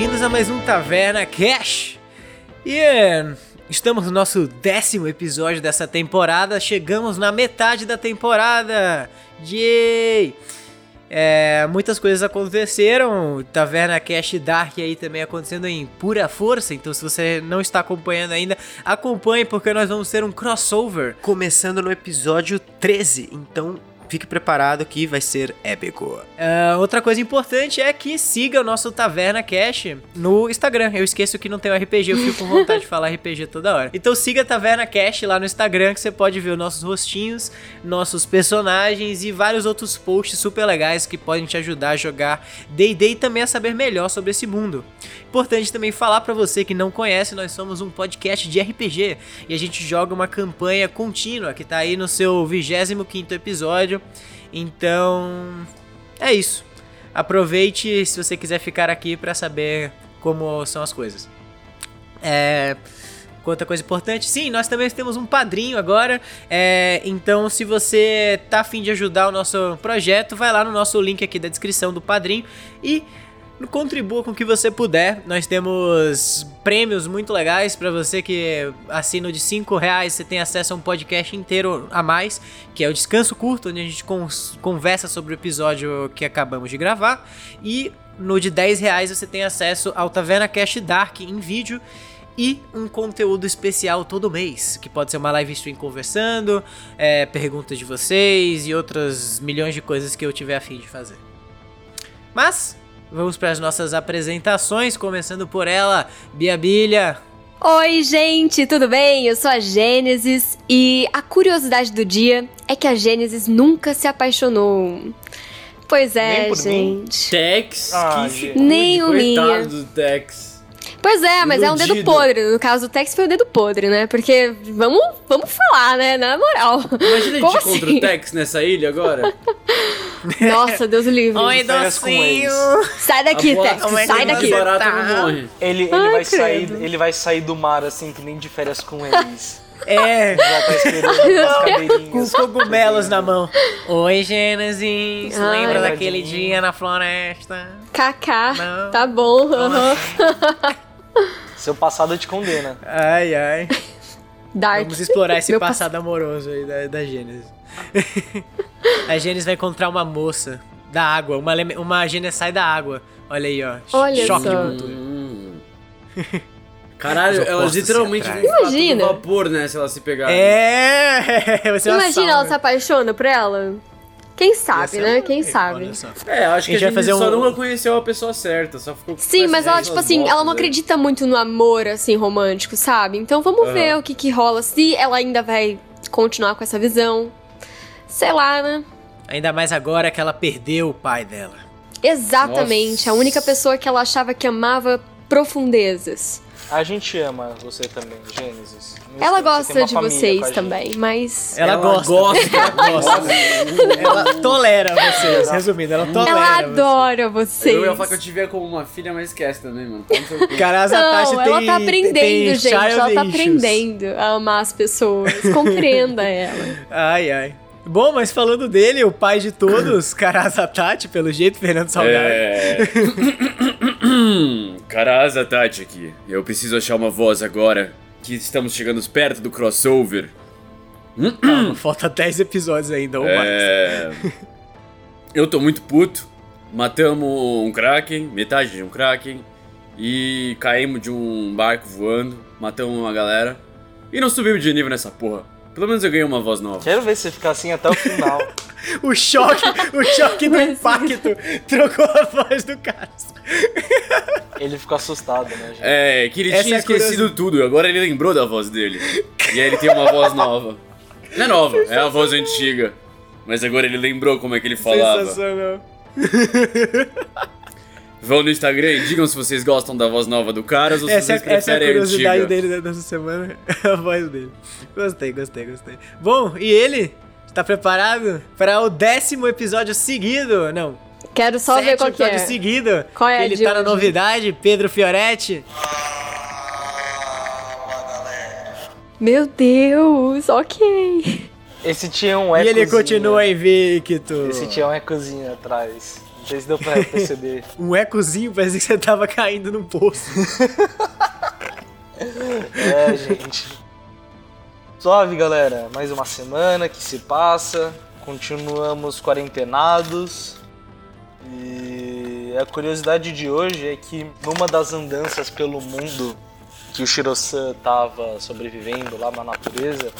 bem-vindos a mais um Taverna Cash. E é, estamos no nosso décimo episódio dessa temporada. Chegamos na metade da temporada. Yay! É, muitas coisas aconteceram. Taverna Cash Dark aí também acontecendo em pura força. Então, se você não está acompanhando ainda, acompanhe porque nós vamos ter um crossover começando no episódio 13. Então, fique preparado que vai ser épico. Uh, outra coisa importante é que siga o nosso Taverna Cash no Instagram. Eu esqueço que não tem um RPG, eu fico com vontade de falar RPG toda hora. Então siga a Taverna Cash lá no Instagram que você pode ver os nossos rostinhos, nossos personagens e vários outros posts super legais que podem te ajudar a jogar D&D e também a saber melhor sobre esse mundo. Importante também falar para você que não conhece, nós somos um podcast de RPG e a gente joga uma campanha contínua que tá aí no seu 25º episódio. Então, é isso. Aproveite se você quiser ficar aqui para saber como são as coisas. É, outra coisa importante, sim, nós também temos um padrinho agora. É, então, se você tá afim de ajudar o nosso projeto, vai lá no nosso link aqui da descrição do padrinho e contribua com o que você puder. Nós temos prêmios muito legais para você que assina de 5 reais. Você tem acesso a um podcast inteiro a mais, que é o Descanso Curto, onde a gente conversa sobre o episódio que acabamos de gravar. E no de 10 reais você tem acesso ao Taverna Cash Dark em vídeo e um conteúdo especial todo mês, que pode ser uma live stream conversando, é, perguntas de vocês e outras milhões de coisas que eu tiver a fim de fazer. Mas Vamos para as nossas apresentações, começando por ela, Bia Bilha. Oi, gente, tudo bem? Eu sou a Gênesis e a curiosidade do dia é que a Gênesis nunca se apaixonou. Pois é, gente. Mim. Tex, ah, que Nem o minha. do Tex. Pois é, mas Iludido. é um dedo podre. No caso do Tex foi o dedo podre, né? Porque vamos, vamos falar, né? Na moral. Imagina a gente assim? contra o Tex nessa ilha agora. Nossa, Deus livre. Oi, docinho. Sai daqui, Tex. Sai daqui. Tá. Ele, ele, Ai, vai sair, ele vai sair do mar assim, que nem de férias com eles. É. Com os cogumelos na mão. Oi, Gênesis. Ai, Lembra daquele dia na floresta? Kaká. Tá bom. Seu passado te condena. Ai, ai. Dark. Vamos explorar esse Meu passado pass... amoroso aí da, da Gênesis. a Gênesis vai encontrar uma moça da água. Uma, uma Gênesis sai da água. Olha aí, ó. Olha Choque só. de cultura. Caralho, elas literalmente Imagina. vapor, né? Se elas se pegarem. É, você Imagina ela se apaixona por ela. Quem sabe, né? Quem sabe. É, acho que a gente, a gente fazer só um... nunca conheceu a pessoa certa, só ficou Sim, mas ela, tipo assim, ela não acredita muito no amor, assim, romântico, sabe? Então vamos uhum. ver o que que rola, se ela ainda vai continuar com essa visão. Sei lá, né? Ainda mais agora que ela perdeu o pai dela. Exatamente, Nossa. a única pessoa que ela achava que amava profundezas. A gente ama você também, Gênesis. Ela gosta de vocês também, mas. Ela, ela gosta. Gosta, gosta. ela tolera vocês. Resumindo, ela tolera. Ela adora vocês. Eu ia falar que eu te via como uma filha, mas esquece também, mano. Cara, Não, ela tem, tá aprendendo, gente. Ela tá aprendendo a amar as pessoas. Compreenda ela. Ai, ai. Bom, mas falando dele, o pai de todos, Karazatati, pelo jeito, Fernando Salgado. É... Karazatati aqui. Eu preciso achar uma voz agora, que estamos chegando perto do crossover. Calma, falta 10 episódios ainda, ou é... mais. Eu tô muito puto. Matamos um Kraken, metade de um Kraken. E caímos de um barco voando. Matamos uma galera. E não subimos de nível nessa porra. Pelo menos eu ganhei uma voz nova. Quero ver você ficar assim até o final. o choque, o choque do impacto trocou a voz do cara. Ele ficou assustado, né, gente? É, que ele Essa tinha é esquecido tudo, agora ele lembrou da voz dele. E aí ele tem uma voz nova. Não é nova, é a voz antiga. Mas agora ele lembrou como é que ele falava. Sensacional. Vão no Instagram e digam se vocês gostam da voz nova do Caras ou se essa, vocês preferem essa é a curiosidade dele dessa semana, a voz dele. Gostei, gostei, gostei. Bom, e ele? Está preparado para o décimo episódio seguido? Não. Quero só ver qual que é. episódio seguido. Qual é Ele tá hoje? na novidade, Pedro Fioretti. Meu Deus, ok. Esse tinha um ecozinho. E ele continua invicto. Esse tinha um ecozinho atrás. Sei se deu pra perceber. Um ecozinho, parecia que você tava caindo num poço. É, gente. Suave, galera. Mais uma semana que se passa. Continuamos quarentenados. E a curiosidade de hoje é que numa das andanças pelo mundo que o Shiro-san tava sobrevivendo lá na natureza,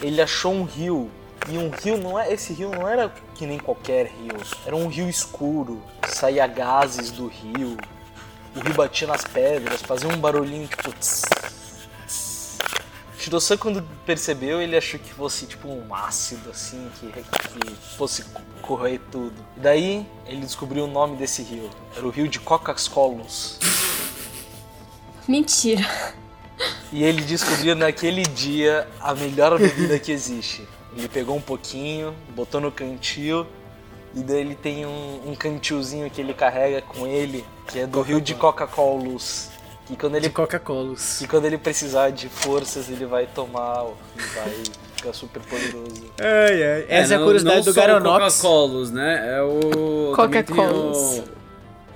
ele achou um rio. E um rio não é. Esse rio não era que nem qualquer rio. Era um rio escuro. Saía gases do rio. O rio batia nas pedras, fazia um barulhinho tipo. Tss, tss. Shiro-san, quando percebeu, ele achou que fosse tipo um ácido assim, que, que fosse correr tudo. E daí ele descobriu o nome desse rio. Era o rio de Coca-Colos. Mentira. E ele descobriu naquele dia a melhor bebida que existe. Ele pegou um pouquinho, botou no cantil, e daí ele tem um, um cantilzinho que ele carrega com ele, que é do rio de Coca-Colos. Que quando ele De Coca-Colas. E quando ele precisar de forças, ele vai tomar e vai ficar super poderoso. Ai, ai. Essa é, a não- curiosidade não do só o Garonox. Coca-Colos, né? É o. Coca-Colos.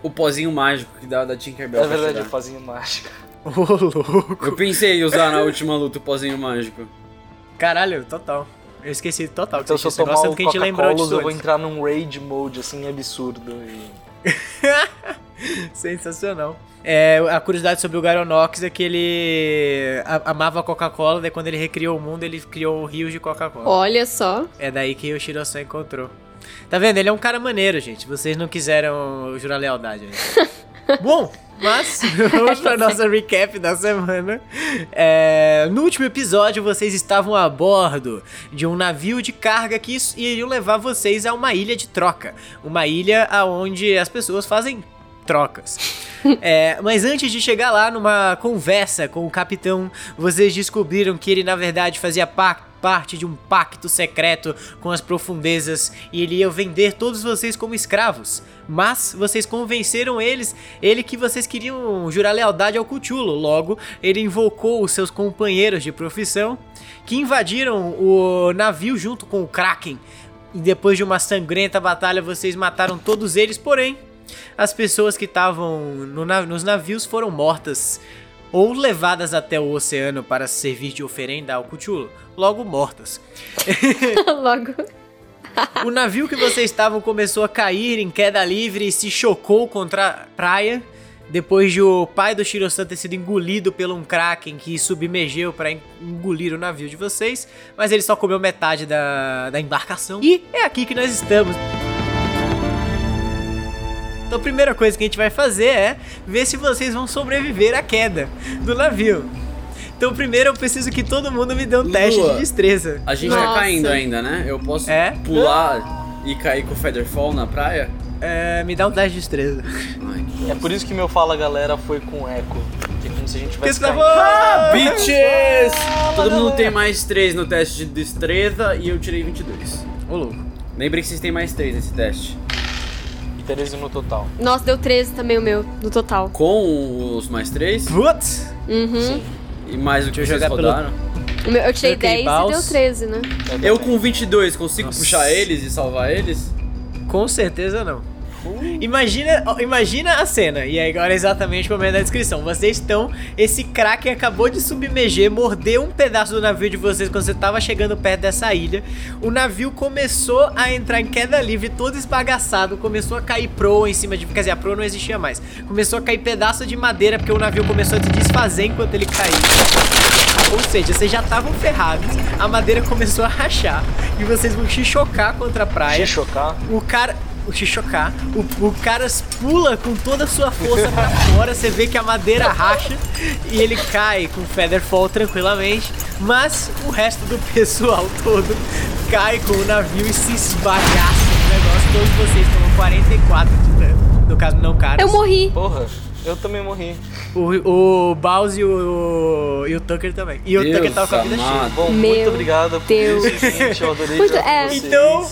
O, o pozinho mágico que dá da Tinkerbell. É verdade, tirar. o pozinho mágico. Ô, louco. Eu pensei em usar na última luta o pozinho mágico. Caralho, total. Eu esqueci total que Então se você eu tomar negócio, o que a gente lembrou disso eu vou entrar num raid mode, assim, absurdo. E... Sensacional. É, a curiosidade sobre o Garonox é que ele a- amava a Coca-Cola, daí quando ele recriou o mundo, ele criou rios de Coca-Cola. Olha só. É daí que o Shiro-san encontrou. Tá vendo? Ele é um cara maneiro, gente. Vocês não quiseram jurar lealdade. Bom, mas vamos pra nossa recap da semana. É, no último episódio, vocês estavam a bordo de um navio de carga que iriam levar vocês a uma ilha de troca. Uma ilha onde as pessoas fazem trocas. É, mas antes de chegar lá, numa conversa com o capitão, vocês descobriram que ele na verdade fazia pa- parte de um pacto secreto com as profundezas e ele ia vender todos vocês como escravos. Mas vocês convenceram eles, ele que vocês queriam jurar lealdade ao Cthulhu. Logo, ele invocou os seus companheiros de profissão que invadiram o navio junto com o Kraken. E depois de uma sangrenta batalha, vocês mataram todos eles, porém, as pessoas que estavam no na- nos navios foram mortas ou levadas até o oceano para servir de oferenda ao Cthulhu, logo mortas. Logo. O navio que vocês estavam começou a cair em queda livre e se chocou contra a praia. Depois de o pai do Shiro-san ter sido engolido por um kraken que submergeu para engolir o navio de vocês, mas ele só comeu metade da, da embarcação. E é aqui que nós estamos. Então a primeira coisa que a gente vai fazer é ver se vocês vão sobreviver à queda do navio. Então primeiro eu preciso que todo mundo me dê um teste Lua. de destreza. A gente tá Nossa. caindo ainda, né? Eu posso É? pular e cair com o Featherfall na praia? É, me dá um teste de destreza. Ai. É por isso que meu Fala Galera foi com eco. Que é como se a gente tivesse. Ah, bitches! Todo valeu, mundo tem mais 3 no teste de destreza e eu tirei 22. Ô, louco. Lembrem que vocês têm mais 3 nesse teste. E 13 no total. Nossa, deu 13 também o meu, no total. Com os mais 3 Putz! Uhum. e mais o que Deixa eu vocês pelo- rodaram. O meu- eu tirei Joguei 10 e Baus. deu 13, né? Eu com 22 consigo Nossa. puxar eles e salvar eles? Com certeza não. Imagina, ó, imagina a cena, e agora é exatamente o momento da descrição. Vocês estão. Esse Kraken acabou de submerger, mordeu um pedaço do navio de vocês quando você estava chegando perto dessa ilha. O navio começou a entrar em queda livre, todo esbagaçado, começou a cair proa em cima de. Quer dizer, a proa não existia mais. Começou a cair pedaço de madeira, porque o navio começou a se desfazer enquanto ele caía. Ou seja, vocês já estavam ferrados, a madeira começou a rachar e vocês vão se chocar contra a praia. Te chocar. O cara. O te chocar. O, o cara pula com toda a sua força pra fora. Você vê que a madeira racha e ele cai com Featherfall tranquilamente. Mas o resto do pessoal todo cai com o navio e se esbagaça no negócio. Todos vocês tomam 44 de dano. No caso, não caras. Eu morri. Porra, eu também morri. O, o Baus e o, e o Tucker também. E o Deus Tucker tava com a vida amado. cheia. Bom, Meu muito obrigado por Deus. isso, gente. Eu adorei Muito- é. Então,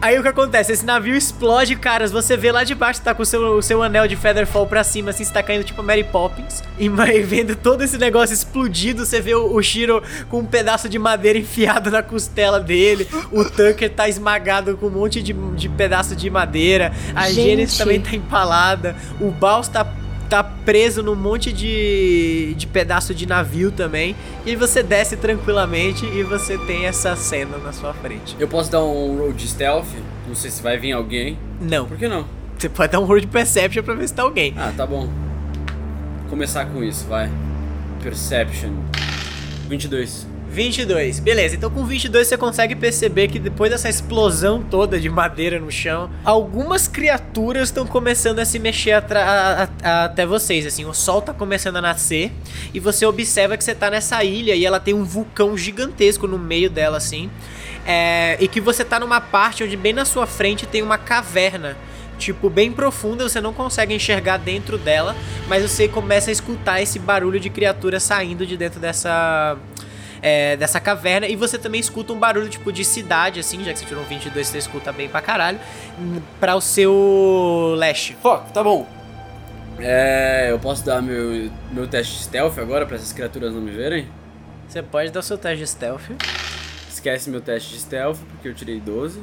Aí o que acontece? Esse navio explode, caras. Você vê lá de baixo, tá com o seu, o seu anel de Featherfall pra cima, assim, você tá caindo tipo Mary Poppins. E vendo todo esse negócio explodido, você vê o, o Shiro com um pedaço de madeira enfiado na costela dele. O Tucker tá esmagado com um monte de, de pedaço de madeira. A Gente. Genesis também tá empalada. O Baus tá tá preso num monte de, de pedaço de navio também. E você desce tranquilamente e você tem essa cena na sua frente. Eu posso dar um roll de stealth? Não sei se vai vir alguém. Não, Por que não? você pode dar um roll de perception pra ver se tá alguém. Ah, tá bom. Começar com isso, vai. Perception. 22. 22, beleza. Então com 22 você consegue perceber que depois dessa explosão toda de madeira no chão, algumas criaturas estão começando a se mexer a- a- até vocês. Assim, o sol tá começando a nascer e você observa que você tá nessa ilha e ela tem um vulcão gigantesco no meio dela, assim. É, e que você tá numa parte onde bem na sua frente tem uma caverna. Tipo, bem profunda, você não consegue enxergar dentro dela, mas você começa a escutar esse barulho de criatura saindo de dentro dessa é, dessa caverna. E você também escuta um barulho tipo de cidade, assim, já que você tirou um 22, você escuta bem pra caralho, pra o seu leste. Fuck, tá bom. É. Eu posso dar meu, meu teste de stealth agora pra essas criaturas não me verem? Você pode dar o seu teste de stealth. Esquece meu teste de stealth, porque eu tirei 12.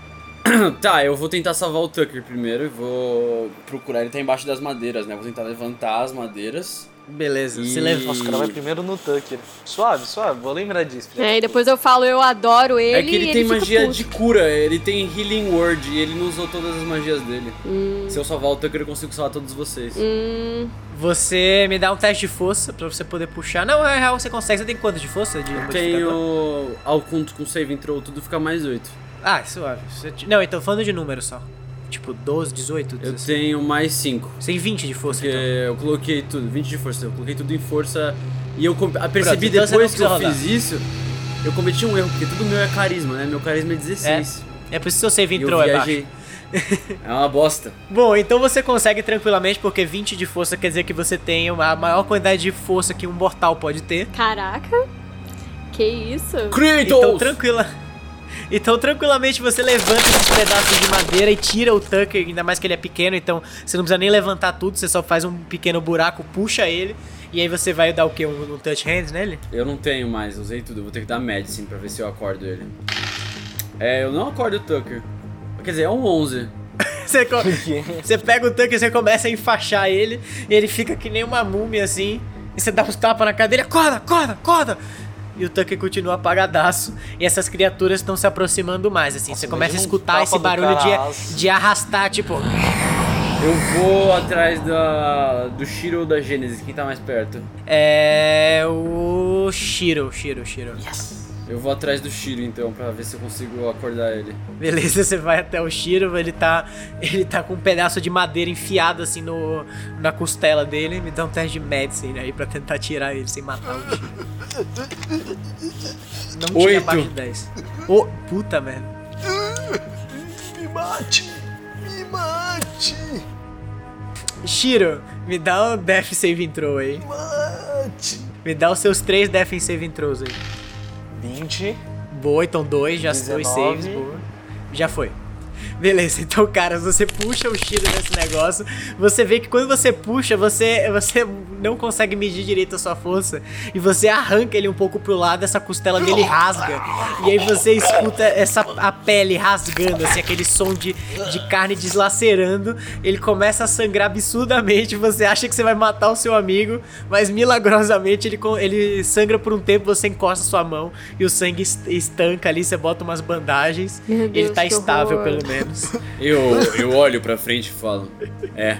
tá, eu vou tentar salvar o Tucker primeiro e vou procurar. Ele tá embaixo das madeiras, né? Vou tentar levantar as madeiras. Beleza, você E- leva. Nossa, o cara vai primeiro no Tucker. Suave, suave, vou lembrar disso. É, e depois eu falo, eu adoro ele. é que ele e tem magia puto. de cura, ele tem Healing Word e ele não usou todas as magias dele. Hum, Se eu salvar o Tucker, eu consigo salvar todos vocês. hum, Você me dá um teste de força pra você poder puxar. Não, é real, você consegue. Você tem quanto de força? De Eu tenho. Ao conto com save throw, tudo fica mais 8. Ah, suave. Não, então falando de número só. Tipo, 12, 18, Eu 16. tenho mais 5. Você tem 20 de força, Porque então. eu coloquei tudo, 20 de força, eu coloquei tudo em força. E eu percebi então você depois que eu precisa fiz isso, eu cometi um erro, porque tudo meu é carisma, né? Meu carisma é 16. É por isso que seu save eu entrou é baixo. viajei. é uma bosta. Bom, então você consegue tranquilamente, porque 20 de força quer dizer que você tem a maior quantidade de força que um mortal pode ter. caraca. Que isso? Kratos! Então, tranquila. Então, tranquilamente você levanta esses pedaços de madeira e tira o Tucker, ainda mais que ele é pequeno, então você não precisa nem levantar tudo, você só faz um pequeno buraco, puxa ele, e aí você vai dar o quê? Um, um touch hands nele? Eu não tenho mais, usei tudo. Vou ter que dar medicine pra ver se eu acordo ele. É, eu não acordo o Tucker. Quer dizer, é um 11. Você, você pega o Tucker, você começa a enfaixar ele, e ele fica que nem uma múmia assim, e você dá uns tapas na cadeira, acorda, acorda, acorda! E o Tucker continua apagadaço, e essas criaturas estão se aproximando mais, assim, você começa a um escutar esse barulho de, de arrastar, tipo... Eu vou atrás da, do Shiro ou da Gênesis, quem tá mais perto? É. O Shiro, Shiro, Shiro. Eu vou atrás do Shiro então, pra ver se eu consigo acordar ele. Beleza, você vai até o Shiro, ele tá. Ele tá com um pedaço de madeira enfiado assim no, na costela dele. Me dá um teste de medicine aí pra tentar tirar ele sem matar o Shiro. Não tinha Oito. abaixo de 10. Ô, puta merda. Me mate! Me mate! Shiro, me dá um Death Saving Throw aí. Mate! Me dá os seus três Death Saving Throws aí. 20. Boa, então dois, já dois 19. saves, boa. Já foi. Beleza, então, cara, você puxa o Shiro nesse negócio, você vê que quando você puxa, você, você não consegue medir direito a sua força, e você arranca ele um pouco pro lado, essa costela dele rasga, e aí você escuta essa, a pele rasgando, assim, aquele som de, de carne deslacerando, ele começa a sangrar absurdamente, você acha que você vai matar o seu amigo, mas milagrosamente ele, ele sangra por um tempo, você encosta sua mão, e o sangue est- estanca ali, você bota umas bandagens, Meu e ele Deus, tá estável horror. pelo menos. Eu, eu olho pra frente e falo: É,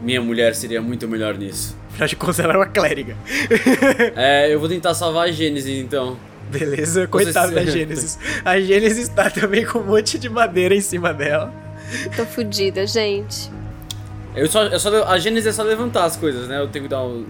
minha mulher seria muito melhor nisso. Afinal de contas, ela é uma clériga. É, eu vou tentar salvar a Gênesis então. Beleza, coitado da Gênesis. A Gênesis tá também com um monte de madeira em cima dela. Tô fodida, gente. Eu só, eu só, a Gênesis é só levantar as coisas, né? Eu tenho que dar um.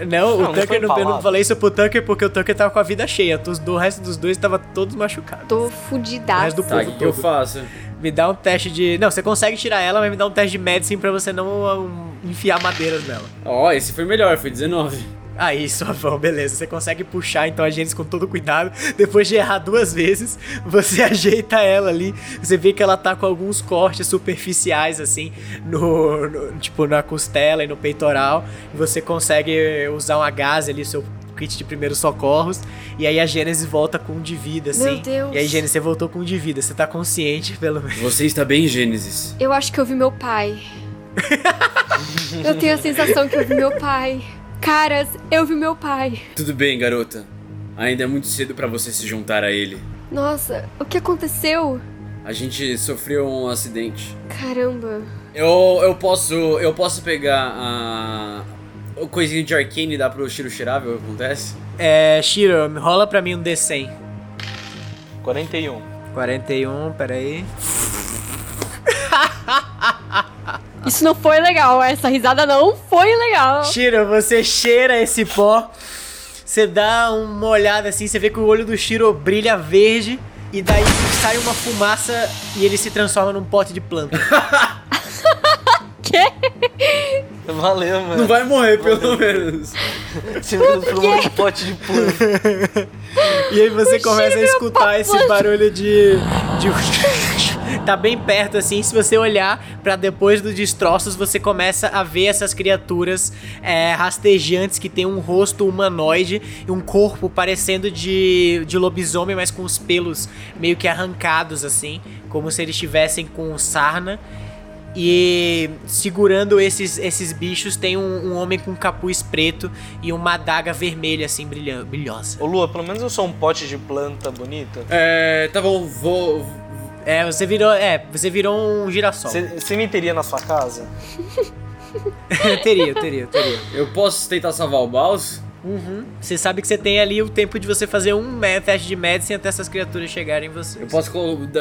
Não, Não, o não Tucker, foi não, eu não falei isso pro Tucker porque o Tucker tava com a vida cheia. O resto dos dois tava todos machucados. Tô O fudidaço. resto do Tá, o povo que, eu faço? Me dá um teste de. Não, você consegue tirar ela, mas me dá um teste de medicine pra você não um, enfiar madeiras nela. Ó, esse foi melhor, foi 19. Aí, sua mão, beleza. Você consegue puxar então a Gênesis com todo cuidado. Depois de errar duas vezes, você ajeita ela ali. Você vê que ela tá com alguns cortes superficiais, assim, no, no- tipo, na costela e no peitoral. E você consegue usar um agaze ali, seu kit de primeiros socorros. E aí a Gênesis volta com um de vida, assim. Meu Deus. E aí, Gênesis, você voltou com um de vida. Você tá consciente, pelo menos. Você está bem, Gênesis? Eu acho que eu vi meu pai. eu tenho a sensação que eu vi meu pai. Caras, eu vi meu pai. Tudo bem, garota. Ainda é muito cedo pra você se juntar a ele. Nossa, o que aconteceu? A gente sofreu um acidente. Caramba. Eu, eu posso eu posso pegar a o coisinho de arcane dar pro Shiro Shiravel, acontece? É, Shiro, rola pra mim um D100. 41. 41, peraí. Isso não foi legal, essa risada não foi legal. Shiro, você cheira esse pó. Você dá uma olhada assim, você vê que o olho do Shiro brilha verde. E daí sai uma fumaça e ele se transforma num pote de planta. Valeu, mano. Não vai morrer, pelo menos. Você me transformou num pote de planta. E aí você O começa a escutar esse papo. barulho de, de. Tá bem perto assim, se você olhar pra depois dos destroços, você começa a ver essas criaturas é, rastejantes que tem um rosto humanoide e um corpo parecendo de, de lobisomem, mas com os pelos meio que arrancados assim, como se eles estivessem com sarna. E segurando esses, esses bichos tem um, um homem com um capuz preto e uma adaga vermelha assim brilhando, brilhosa. Ô Lua, pelo menos eu sou um pote de planta bonita. É, tá bom, vou É, você virou, é, você virou um girassol. Você me teria na sua casa? teria, teria, teria. eu posso tentar salvar o Baus? Uhum. Você sabe que você tem ali o tempo de você fazer um teste de medicine até essas criaturas chegarem em você. Eu posso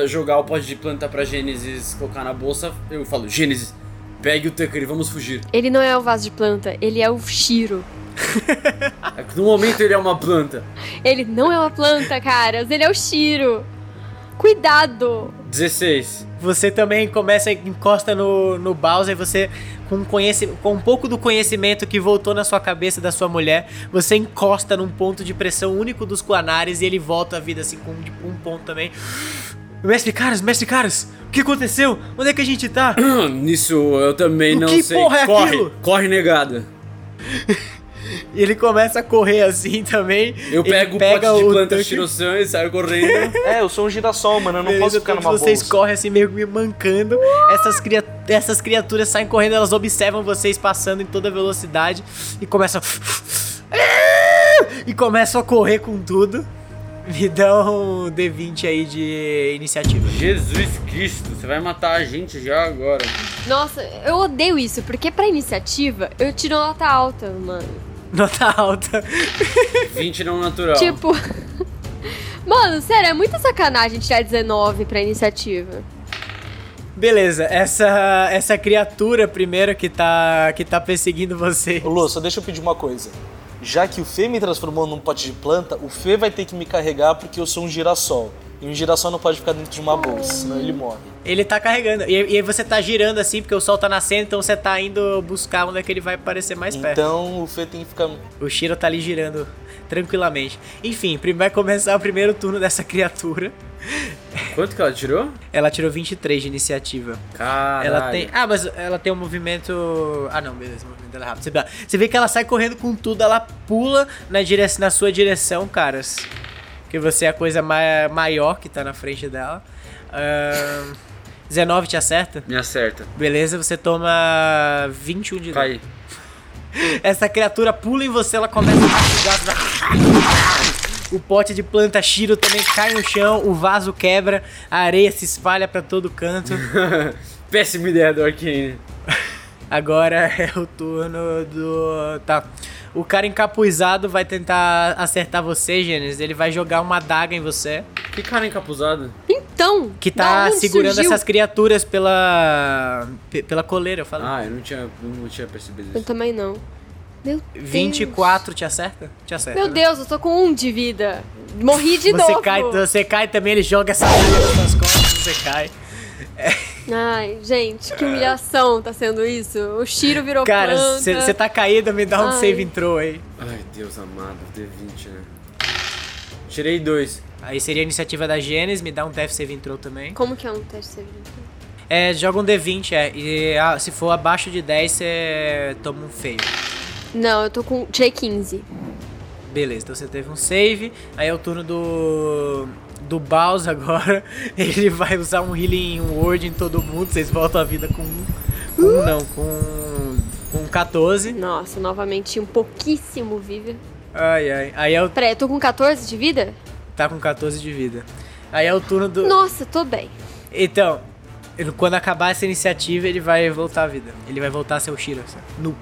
jogar o pote de planta pra Gênesis, colocar na bolsa. Eu falo, Gênesis, pegue o Tucker e vamos fugir. Ele não é o vaso de planta, ele é o Shiro. É No momento ele é uma planta. Ele não é uma planta, caras, ele é o Shiro. Cuidado! 16. Você também começa, encosta no, no Bowser e você, com, conheci, com um pouco do conhecimento que voltou na sua cabeça da sua mulher, você encosta num ponto de pressão único dos Guanares e ele volta à vida assim com tipo, um ponto também. Mestre Caras, mestre Caras, o que aconteceu? Onde é que a gente tá? Nisso eu também O não que sei. porra é corre, aquilo? corre negada. E ele começa a correr assim também. Eu pego o pega pote de planta tanque- e saio correndo. É, eu sou um girassol, mano. Eu não Beleza, posso ficar numa vocês bolsa. correm assim meio me mancando. Essas, cria- essas criaturas saem correndo, elas observam vocês passando em toda velocidade e começam. E começam a correr com tudo. Me dão um D20 aí de iniciativa. Jesus Cristo, você vai matar a gente já agora. Nossa, eu odeio isso, porque pra iniciativa eu tiro nota alta, mano. Nota alta. 20 não natural. Tipo. Mano, sério, é muita sacanagem tirar 19 pra iniciativa. Beleza, essa essa criatura primeiro que tá que tá perseguindo você. Ô Lu, só deixa eu pedir uma coisa. Já que o Fê me transformou num pote de planta, o Fê vai ter que me carregar porque eu sou um girassol. E um girassol não pode ficar dentro de uma bolsa, senão ele morre. Ele tá carregando. E, e aí você tá girando assim, porque o sol tá nascendo, então você tá indo buscar onde é que ele vai aparecer mais perto. Então o Fê tem que ficar. O Shiro tá ali girando tranquilamente. Enfim, vai começar o primeiro turno dessa criatura. Quanto que ela tirou? Ela tirou 23 de iniciativa. Caralho. Ela tem. Ah, mas ela tem um movimento. Ah, não, beleza, o movimento dela é rápido. Você, você vê que ela sai correndo com tudo, ela pula na, dire... na sua direção, caras. Porque você é a coisa ma... maior que tá na frente dela. Ahn, 19 te acerta? Me acerta. Beleza, você toma 21 de dano. Essa criatura pula em você, ela começa a mastigar. O pote de planta Shiro também cai no chão, o vaso quebra, a areia se espalha pra todo canto. Péssima ideia do Arcane. Agora é o turno do. Tá. O cara encapuzado vai tentar acertar você, Gênesis. Ele vai jogar uma adaga em você. Que cara encapuzado. Então, Que tá segurando surgiu? essas criaturas pela. pe- pela coleira, eu falo. Ah, eu não tinha, não tinha percebido Eu isso. também não. Meu Deus. 24 te acerta? Te acerta. Meu né? Deus, eu tô com um de vida. Morri de você novo. cai, você cai também, ele joga essa adaga nas suas costas, você cai. É. Ai, gente, que humilhação tá sendo isso. O Shiro virou Cara, planta. você tá caído, me dá um Ai. save intro aí. Ai, Deus amado, D20, né? Tirei dois. Aí seria a iniciativa da Gênesis, me dá um death save intro também. Como que é um teste de save? É, joga um D20, é. E ah, se for abaixo de 10, você toma um feio. Não, eu tô com. Tirei 15. Beleza, então você teve um save. Aí é o turno do. Do Baus agora. Ele vai usar um Healing Word em todo mundo. Vocês voltam a vida com um. Com um não, com. Com 14. Nossa, novamente um pouquíssimo viver. Ai, ai. Aí é o. Peraí, eu tô com 14 de vida? Tá com 14 de vida. Aí é o turno do. Nossa, tô bem. Então, ele- quando acabar essa iniciativa, ele vai voltar à vida. Ele vai voltar a ser o Shira, assim, nu.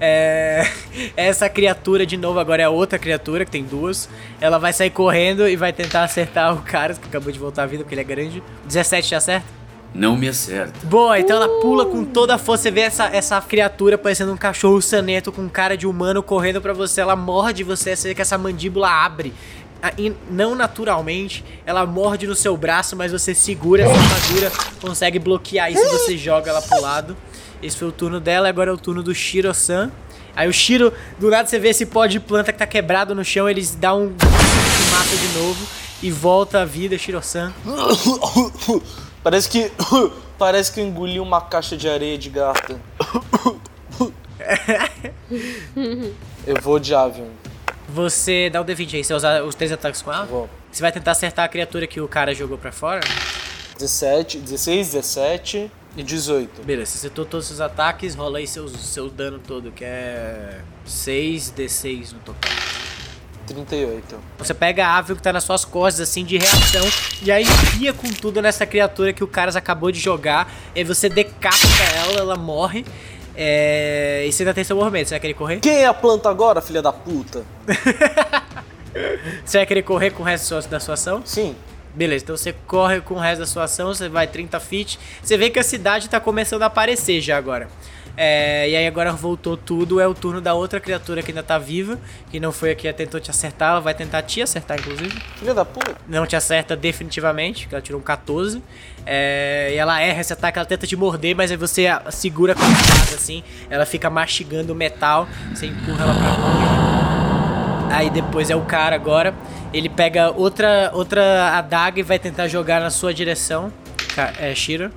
É, essa criatura de novo agora é outra criatura, que tem duas. Ela vai sair correndo e vai tentar acertar o cara que acabou de voltar à vida, porque ele é grande. 17 te acerta? Não me acerta. Boa, então ela pula com toda a força. Você vê essa, essa criatura parecendo um cachorro saneto com cara de humano correndo pra você. Ela morde você, você vê que essa mandíbula abre. Ah, e Não naturalmente, ela morde no seu braço, mas você segura essa armadura, consegue bloquear isso e você joga ela pro lado. Esse foi o turno dela, agora é o turno do Shiro-san. Aí o Shiro, do nada você vê esse pó de planta que tá quebrado no chão, eles dão um e mata de novo e volta à vida, Shiro-san. Parece que. Parece que eu engoli uma caixa de areia de gato. eu vou de Avion. Você dá o D20 aí, você usa os três ataques com ela? Vou. Você vai tentar acertar a criatura que o cara jogou pra fora? 17, 16, 17 e 18. Beleza, você acertou todos os ataques, rola aí seus, seu dano todo, que é 6d6 no total. 38. Você pega a ave que tá nas suas costas, assim, de reação, e aí enfia com tudo nessa criatura que o Caras acabou de jogar, e aí você decapita ela, ela morre, é... e você ainda tem seu movimento. Você vai querer correr? Quem é a planta agora, filha da puta? Você vai querer correr com o resto da sua- ação? Sim. Beleza, então você corre com o resto da sua ação, você vai 30 feet. Você vê que a cidade tá começando a aparecer já agora. É, e aí agora voltou tudo, é o turno da outra criatura que ainda tá viva, que não foi a que tentou te acertar, ela vai tentar te acertar, inclusive. Filha da puta. Não te acerta definitivamente, porque ela tirou um 14. É, e ela erra esse ataque, ela tenta te morder, mas aí você a- segura com a espada assim, ela fica mastigando o metal, você empurra ela pra longe. Aí depois é o cara agora. Ele pega outra, outra adaga e vai tentar jogar na sua direção. É, Shiro.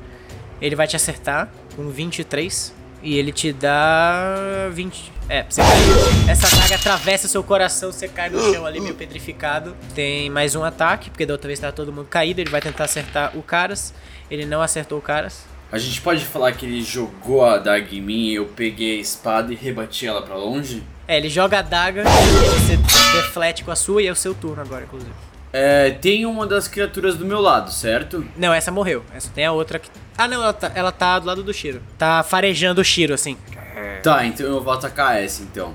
Ele vai te acertar com 23. E ele te dá 20. É, você caiu. Essa adaga atravessa seu coração, você cai no chão ali meio petrificado. Tem mais um ataque, porque da outra vez tava todo mundo caído. Ele vai tentar acertar o Caras. Ele não acertou o Caras. A gente pode falar que ele jogou a adaga em mim e eu peguei a espada e rebati ela pra longe? É, ele joga a adaga e você deflete com a sua e é o seu turno agora, inclusive. É, tem uma das criaturas do meu lado, certo? Não, essa morreu. Essa tem a outra que. Ah, não, ela tá, ela tá do lado do Shiro. Tá farejando o Shiro, assim. Tá, então eu vou atacar essa então.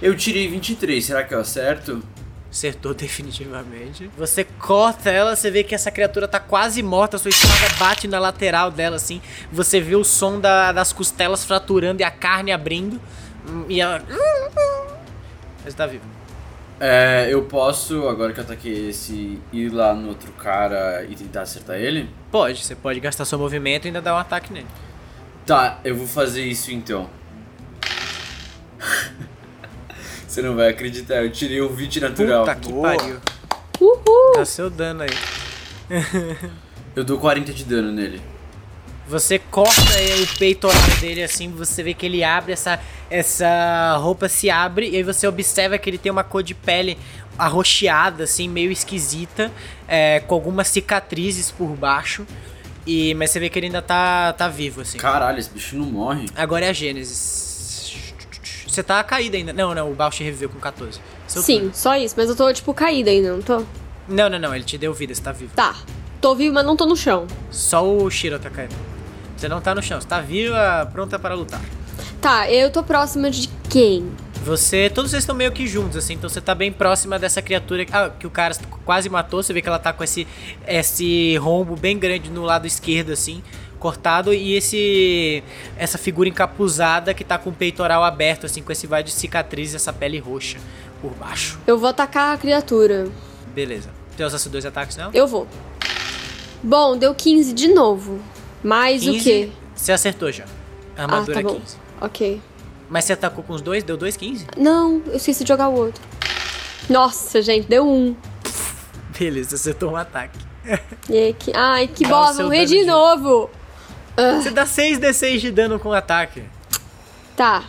Eu tirei 23, será que eu acerto? Acertou definitivamente. Você corta ela, você vê que essa criatura tá quase morta, sua espada bate na lateral dela, assim. Você vê o som da- das costelas fraturando e a carne abrindo. Hum, E ela. Mas tá vivo. É, eu posso, agora que eu ataquei esse, ir lá no outro cara e tentar acertar ele? Pode, você pode gastar seu movimento e ainda dar um ataque nele. Tá, eu vou fazer isso então. Você não vai acreditar, eu tirei o 20 natural. Puta que Boa. pariu. Uhul! Dá seu dano aí. Eu dou 40 de dano nele. Você corta aí o peitoral dele assim, você vê que ele abre essa essa roupa se abre e aí você observa que ele tem uma cor de pele arroxeada assim, meio esquisita, é, com algumas cicatrizes por baixo. E mas você vê que ele ainda tá tá vivo assim. Caralho, esse bicho não morre. Agora é a Gênesis. Você tá caído ainda. Não, não, o Bausch reviveu com 14. Seu Sim, turno. só isso, mas eu tô, tipo, caída ainda, não tô? Não, não, não, ele te deu vida, você tá vivo. Tá. Tô vivo, mas não tô no chão. Só o Shiro tá caído. Você não tá no chão, você tá viva, pronta para lutar. Tá, eu tô próxima de quem? Você, todos vocês estão meio que juntos, assim, então você tá bem próxima dessa criatura que, ah, que o cara quase matou. Você vê que ela tá com esse, esse rombo bem grande no lado esquerdo, assim, cortado, e esse essa figura encapuzada que tá com o peitoral aberto, assim, com esse vai de cicatriz e essa pele roxa por baixo. Eu vou atacar a criatura. Beleza. Tem os esses dois ataques, não? Eu vou. Bom, deu 15 de novo. Mais 15, o quê? Você acertou já. A Ah, armadura tá é bom. 15. Ok. Mas você atacou com os dois? Deu dois 15? Não, eu esqueci de jogar o outro. Nossa, gente, deu um. Beleza, acertou um ataque. E que... Ai, que bosta, morri de de- novo. Você dá 6d6 de dano com o ataque. Tá.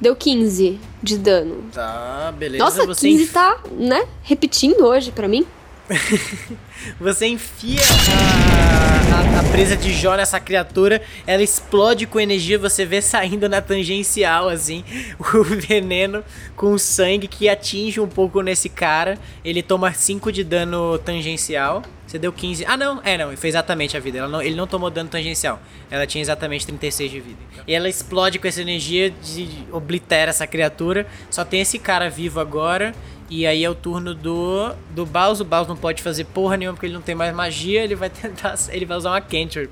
Deu 15 de dano. Tá, beleza. Nossa, você 15 enf- tá, né, repetindo hoje pra mim. Você enfia a, a- a presa de Jó nessa criatura, ela explode com energia, você vê saindo na tangencial, assim, o veneno com sangue que atinge um pouco nesse cara. Ele toma 5 de dano tangencial. Você deu 15. Ah, não, é, não, foi exatamente a vida. Não- ele não tomou dano tangencial. Ela tinha exatamente 36 de vida. E ela explode com essa energia, de, oblitera essa criatura. Só tem esse cara vivo agora. E aí é o turno do, do Baus. O Baus não pode fazer porra nenhuma porque ele não tem mais magia. Ele vai tentar. Ele vai usar uma cantrip.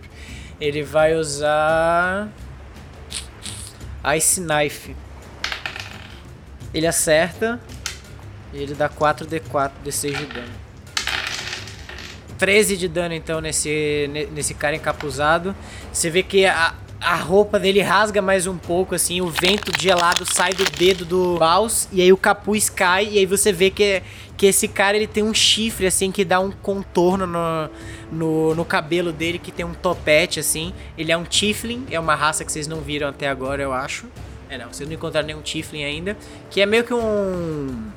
Ele vai usar. Ice Knife. Ele acerta. E ele dá 4d4, d6 de dano. 13 de dano então nesse, ne- nesse cara encapuzado. Você vê que a, a roupa dele rasga mais um pouco, assim, o vento gelado sai do dedo do Baus, e aí o capuz cai, e aí você vê que, que esse cara ele tem um chifre, assim, que dá um contorno no, no, no cabelo dele, que tem um topete, assim. Ele é um Tiflin, é uma raça que vocês não viram até agora, eu acho. É, não, vocês não encontraram nenhum Tiflin ainda, que é meio que um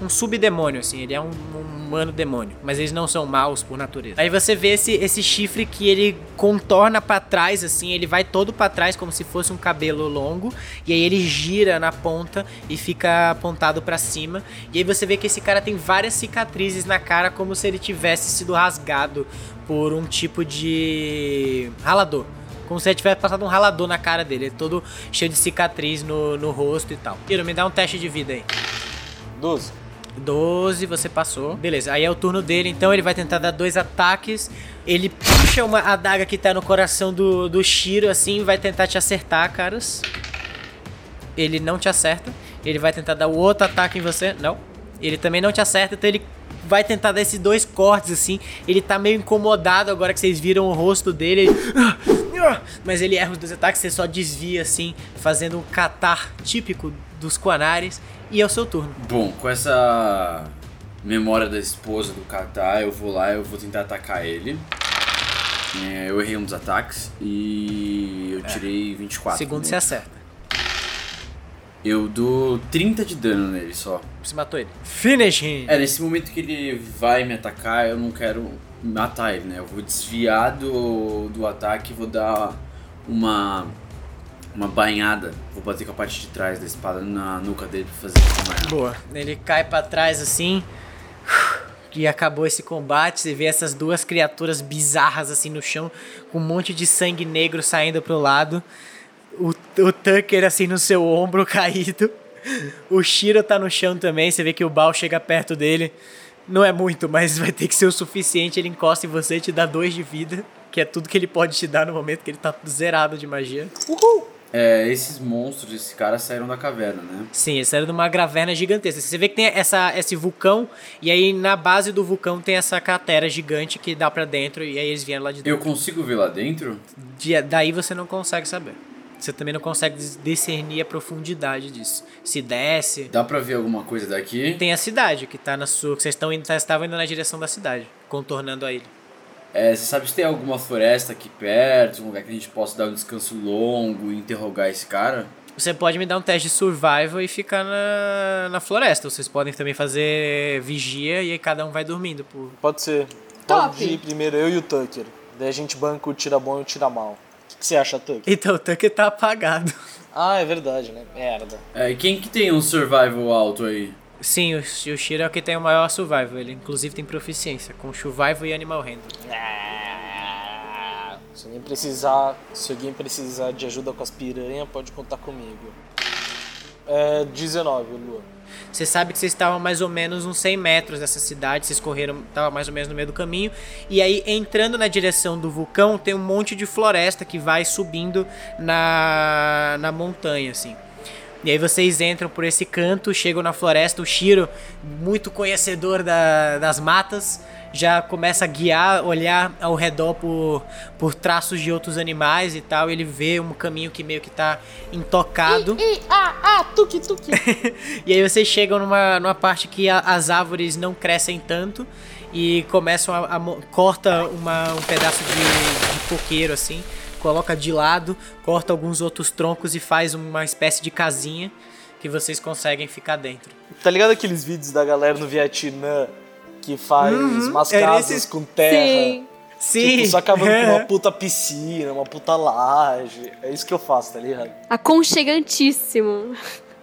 um subdemônio, assim, ele é um, um humano demônio, mas eles não são maus por natureza. Aí você vê esse, esse chifre que ele contorna pra trás, assim, ele vai todo pra trás como se fosse um cabelo longo, e aí ele gira na ponta e fica apontado pra cima. E aí você vê que esse cara tem várias cicatrizes na cara, como se ele tivesse sido rasgado por um tipo de ralador. Como se ele tivesse passado um ralador na cara dele, ele é todo cheio de cicatriz no, no rosto e tal. Tiro, me dá um teste de vida aí. 12. 12, você passou. Beleza, aí é o turno dele, então ele vai tentar dar dois ataques. Ele puxa uma adaga que tá no coração do, do Shiro, assim, vai tentar te acertar, caras. Ele não te acerta. Ele vai tentar dar o outro ataque em você. Não. Ele também não te acerta, então ele vai tentar dar esses dois cortes, assim. Ele tá meio incomodado agora que vocês viram o rosto dele. Ele- Mas ele erra os dois ataques, você só desvia, assim, fazendo um catar típico dos Quanares. E é o seu turno. Bom, com essa memória da esposa do Katar, eu vou lá eu vou tentar atacar ele. É, eu errei um dos ataques e eu tirei 24. Segundo você acerta. Eu dou 30 de dano nele só. Você matou ele. Finish him. É, nesse momento que ele vai me atacar, eu não quero matar ele, né? Eu vou desviar do, do ataque e vou dar uma uma banhada. Vou bater com a parte de trás da espada na nuca dele pra fazer uma banhada. Boa. Ele cai pra trás assim. E acabou esse combate. Você vê essas duas criaturas bizarras assim no chão, com um monte de sangue negro saindo pro lado. O, o Tucker assim no seu ombro caído. O Shiro tá no chão também. Você vê que o Bal chega perto dele. Não é muito, mas vai ter que ser o suficiente. Ele encosta em você e te dá dois de vida. Que é tudo que ele pode te dar no momento que ele tá zerado de magia. É, esses monstros, esses caras saíram da caverna, né? Sim, eles saíram de uma graverna gigantesca. Você vê que tem essa, esse vulcão, e aí na base do vulcão tem essa cratera gigante que dá pra dentro, e aí eles vieram lá de Eu dentro. consigo ver lá dentro? De- daí você não consegue saber. Você também não consegue dis- discernir a profundidade disso. Se desce. Dá pra ver alguma coisa daqui? Tem a cidade que tá na sua. Que vocês estão indo, vocês estavam indo na direção da cidade, contornando a ilha. É, você sabe se tem alguma floresta aqui perto, um lugar que a gente possa dar um descanso longo e interrogar esse cara? Você pode me dar um teste de survival e ficar na, na floresta. Vocês podem também fazer vigia e aí cada um vai dormindo por Pode ser. Top. Pode ir primeiro eu e o Tucker. Daí a gente banca o tira bom e o tira mal. O que, você acha, Tucker? Então o Tucker tá apagado. Ah, é verdade, né? Merda. É, e quem que tem um survival alto aí? Sim, o, o Shiro é o que tem o maior survival. Ele inclusive tem proficiência com survival e animal handling. Ah, Se alguém precisar, se alguém precisar de ajuda com as piranhas, pode contar comigo. É 19, Lua. Você sabe que vocês estavam mais ou menos uns 100 metros dessa cidade, vocês correram, tava mais ou menos no meio do caminho. E aí, entrando na direção do vulcão, tem um monte de floresta que vai subindo na, na montanha, assim. E aí vocês entram por esse canto, chegam na floresta, o Shiro, muito conhecedor da, das matas, já começa a guiar, olhar ao redor por, por traços de outros animais e tal. Ele vê um caminho que meio que tá intocado. Ih, ah, ah, tuque, tuque. e aí vocês chegam numa, numa parte que a, as árvores não crescem tanto e começam a, a corta uma, um pedaço de, de coqueiro assim coloca de lado, corta alguns outros troncos e faz uma espécie de casinha que vocês conseguem ficar dentro. Tá ligado aqueles vídeos da galera no Vietnã que faz Uhum, umas era casas esses- com terra? Sim. Sim. Tipo, só acabando com uma puta piscina, uma puta laje. É isso que eu faço, tá ligado? Aconchegantíssimo.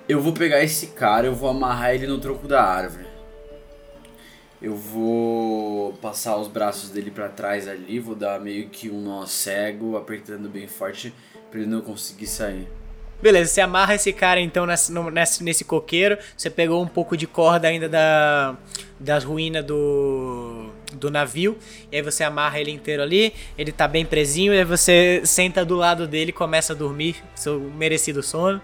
Eu vou pegar esse cara, eu vou amarrar ele no tronco da árvore. Eu vou passar os braços dele pra trás ali, vou dar meio que um nó cego, apertando bem forte pra ele não conseguir sair. Beleza, você amarra esse cara então nesse, no- nesse, nesse coqueiro. Você pegou um pouco de corda ainda da, das ruínas do, do navio. E aí você amarra ele inteiro ali. Ele tá bem presinho. E aí você senta do lado dele e começa a dormir. Seu merecido sono.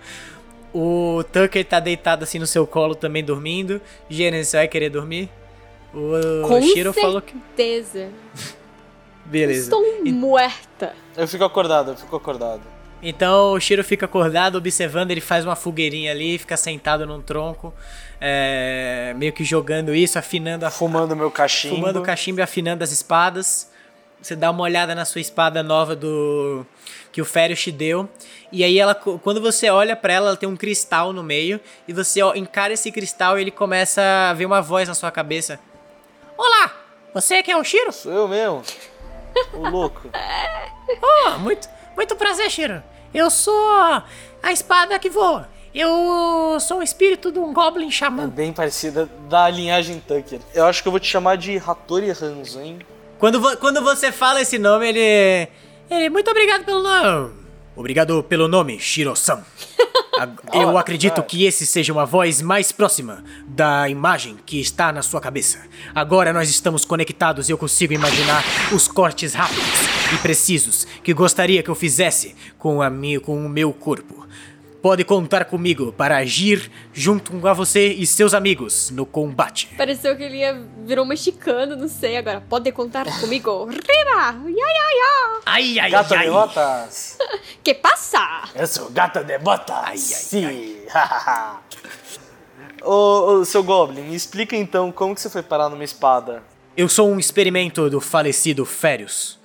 O Tucker tá deitado assim no seu colo também dormindo. Gênesis, você vai querer dormir? O Com Shiro falou que. certeza. Beleza. Estou muerta. Eu fico acordado, eu fico acordado. Então o Shiro fica acordado, observando, ele faz uma fogueirinha ali, fica sentado num tronco, é, meio que jogando isso, afinando a Fumando meu cachimbo. fumando o cachimbo e afinando as espadas. Você dá uma olhada na sua espada nova do que o Férios te deu. E aí ela quando você olha pra ela, ela tem um cristal no meio e você ó, encara esse cristal e ele começa a ver uma voz na sua cabeça. Olá, você que é o Shiro? Sou eu mesmo. O louco. Oh, muito, muito prazer, Shiro. Eu sou a espada que voa. Eu sou o espírito de um Goblin É Xamã. bem parecida da linhagem Tucker. Eu acho que eu vou te chamar de Hattori Hanzo, hein? Quando, vo- quando você fala esse nome, ele. Ele. Muito obrigado pelo nome. Obrigado pelo nome, Shiro-san. Eu acredito que esse seja uma voz mais próxima da imagem que está na sua cabeça. Agora nós estamos conectados e eu consigo imaginar os cortes rápidos e precisos que gostaria que eu fizesse com, a mi, com o meu corpo. Pode contar comigo para agir junto com a você e seus amigos no combate. Pareceu que ele ia virou mexicano, não sei agora. Pode contar comigo. Riba! Ya, ya, ya. Ai, ai, Gato ai. de botas. Que passa? Eu sou gato de botas. Sim. ô, ô, seu Goblin, me explica então como que você foi parar numa espada. Eu sou um experimento do falecido Férios.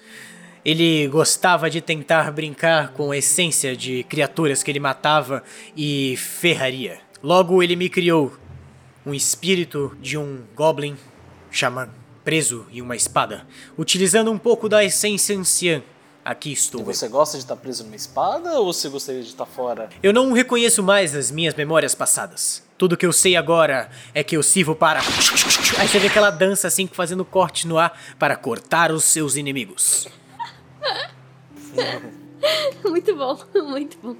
Ele gostava de tentar brincar com a essência de criaturas que ele matava e ferraria. Logo ele me criou um espírito de um goblin xamã preso em uma espada, utilizando um pouco da essência anciã. Aqui estou. E você gosta de estar preso numa espada ou você gostaria de estar fora? Eu não reconheço mais as minhas memórias passadas. Tudo que eu sei agora é que eu sirvo para. Aí você vê aquela dança assim, fazendo corte no ar para cortar os seus inimigos. Muito bom, muito bom.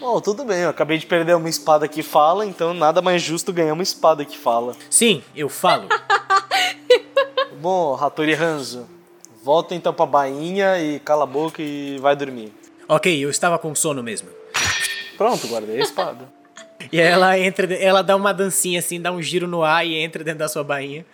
Bom, tudo bem, eu acabei de perder uma espada que fala, então nada mais justo ganhar uma espada que fala. Sim, eu falo. Bom, Hattori Hanzo, volta então pra bainha e cala a boca e vai dormir. ok, eu estava com sono mesmo. Pronto, guardei a espada. E aí ela entra, ela dá uma dancinha assim, dá um giro no ar e entra dentro da sua bainha.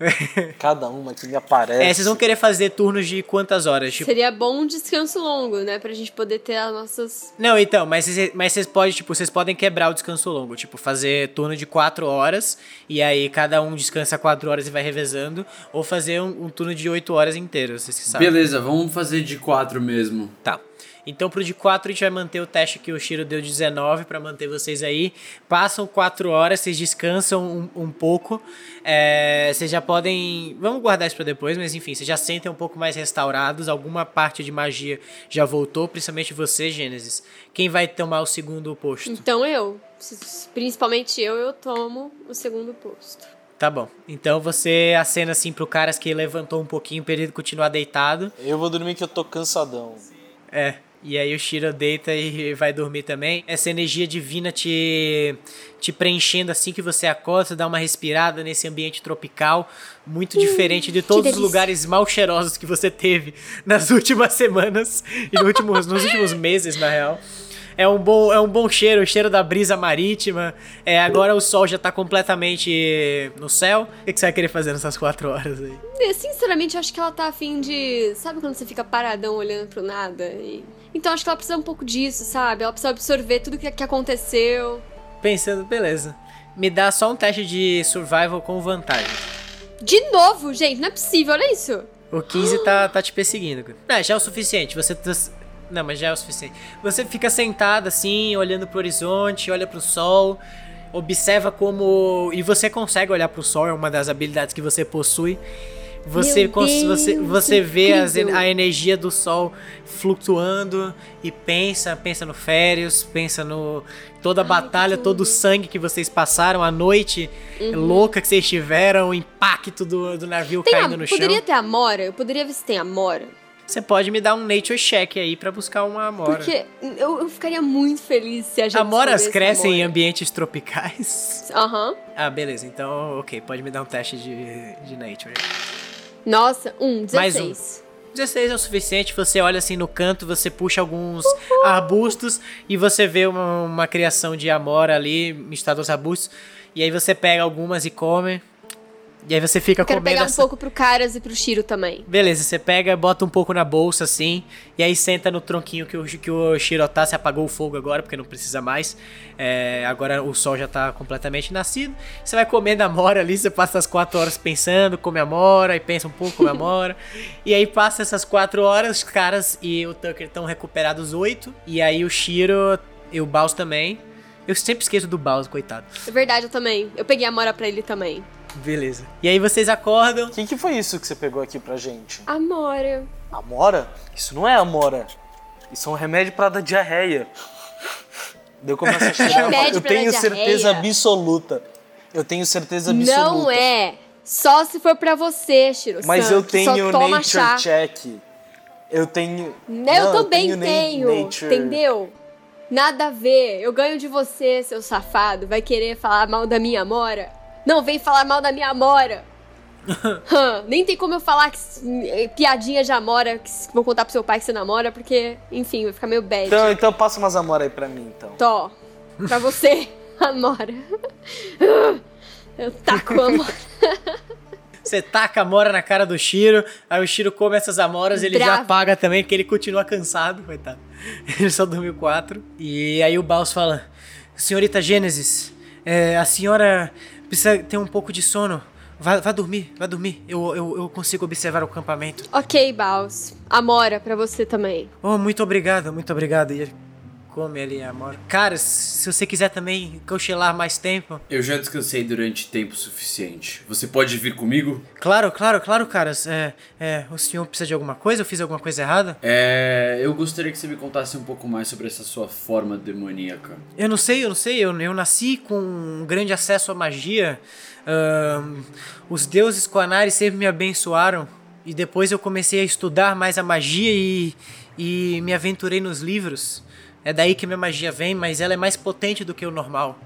Cada uma que me aparece. É, vocês vão querer fazer turnos de quantas horas? Tipo, Seria bom um descanso longo, né? Pra gente poder ter as nossas. Não, então, mas vocês, mas vocês podem, tipo, vocês podem quebrar o descanso longo, tipo, fazer turno de 4 horas e aí cada um descansa 4 horas e vai revezando, ou fazer um, um turno de 8 horas inteiro, vocês que sabem. Beleza, vamos fazer de quatro mesmo. Tá. Então pro de 4 a gente vai manter o teste que o Shiro deu de 19 pra manter vocês aí. Passam 4 horas, vocês descansam um, um pouco. É, vocês já podem. Vamos guardar isso pra depois, mas enfim, vocês já sentem um pouco mais restaurados. Alguma parte de magia já voltou, principalmente você, Gênesis. Quem vai tomar o segundo posto? Então eu, principalmente eu, eu tomo o segundo posto. Tá bom. Então você acena assim pro caras que levantou um pouquinho pra ele continuar deitado. Eu vou dormir que eu tô cansadão. É. E aí o Shiro deita e vai dormir também. Essa energia divina te, te preenchendo assim que você acorda, dá uma respirada nesse ambiente tropical, muito diferente de todos os lugares mal cheirosos que você teve nas últimas semanas e no últimos, nos últimos meses, na real. é um bom, é um bom cheiro, o cheiro da brisa marítima. É, agora o sol já tá completamente no céu. O que, você vai querer fazer nessas quatro horas aí? É, Sinceramente, eu acho que ela tá afim de. Sabe quando você fica paradão olhando pro nada? E- Então acho que ela precisa um pouco disso, sabe? Ela precisa absorver tudo que, que aconteceu. Pensando, beleza. Me dá só um teste de survival com vantagem. De novo, gente, não é possível, olha isso. O 15 tá, tá te perseguindo. Não, já é o suficiente. Você. tá- Não, mas já é o suficiente. Você fica sentado assim, olhando pro horizonte, olha pro sol, observa como. E você consegue olhar pro sol, é uma das habilidades que você possui. Você, você, você vê as a energia do sol flutuando e pensa, pensa no Férios, pensa no toda a Ai, batalha, todo o sangue que vocês passaram, a noite louca que vocês tiveram, o impacto do, do navio Tem caindo a... no chão. Poderia ter Amora? Eu poderia ver se tem Amora. Você pode me dar um nature check aí pra buscar uma amora. Porque eu, eu ficaria muito feliz se a gente. Amoras crescem em Amora. ambientes tropicais. Aham. Ah, beleza. Então, ok. Pode me dar um teste de, de nature. Nossa, um, Mais 16. 16 é o suficiente. Você olha assim no canto, você puxa alguns arbustos e você vê uma, uma criação de amora ali, misturada aos arbustos. E aí você pega algumas e come. E aí você fica Eu quero comendo pegar um essa... pouco pro Caras e pro Shiro também. Beleza, você pega, bota um pouco na bolsa assim, e aí senta no tronquinho que o, que o Shiro tá, se apagou o fogo agora, porque não precisa mais. É, agora o sol já tá completamente nascido. Você vai comendo a mora ali, você passa as quatro horas pensando, come a mora, e pensa um pouco, come a mora. e aí passa essas quatro horas, os caras e o Tucker estão recuperados oito, e aí o Shiro e o Baus também. Eu sempre esqueço do Baus, coitado. É verdade, eu também. Eu peguei Amora pra ele também. Beleza. E aí vocês acordam. O que, que foi isso que você pegou aqui pra gente? Amora. Amora? Isso não é amora. Isso é um remédio pra dar diarreia. Eu começo a cheirar. Remédio Eu pra tenho dar certeza diarreia? absoluta. Eu tenho certeza absoluta. Não é. Só se for pra você, Shiro. Mas eu tenho só toma nature chá. check. Eu tenho. Eu Não, também na- tenho, nature. entendeu? Nada a ver. Eu ganho de você, seu safado. Vai querer falar mal da minha Amora? Não, vem falar mal da minha Amora. Hã, Nem tem como eu falar que, eh, piadinha de Amora que vou contar pro seu pai que você namora, porque, enfim, vai ficar meio bad. Então, então passa umas amora aí pra mim, então. Tó, pra você, Amora. Eu taco a Amora. Você taca a mora na cara do Shiro, aí o Shiro come essas amoras, ele já Bravo. apaga também, porque ele continua cansado, coitado. Ele só dormiu quatro. E aí o Baus fala: Senhorita Gênesis, é, a senhora precisa ter um pouco de sono. Vá, vá dormir, vá dormir. Eu, eu, eu consigo observar o acampamento. ok, Baus. Amora, pra você também. Oh, muito obrigado, muito obrigado. E come ali a amora. Cara, se você quiser também cochilar mais tempo. Eu já descansei durante tempo suficiente. Você pode vir comigo? Claro, claro, claro, caras. É, é, o senhor precisa de alguma coisa? Eu fiz alguma coisa errada? É. Eu gostaria que você me contasse um pouco mais sobre essa sua forma demoníaca. Eu não sei, eu não sei. Eu, eu nasci com um grande acesso à magia. Os deuses Quanari sempre me abençoaram. E depois eu comecei a estudar mais a magia e, e me aventurei nos livros. É daí que minha magia vem, mas ela é mais potente do que o normal.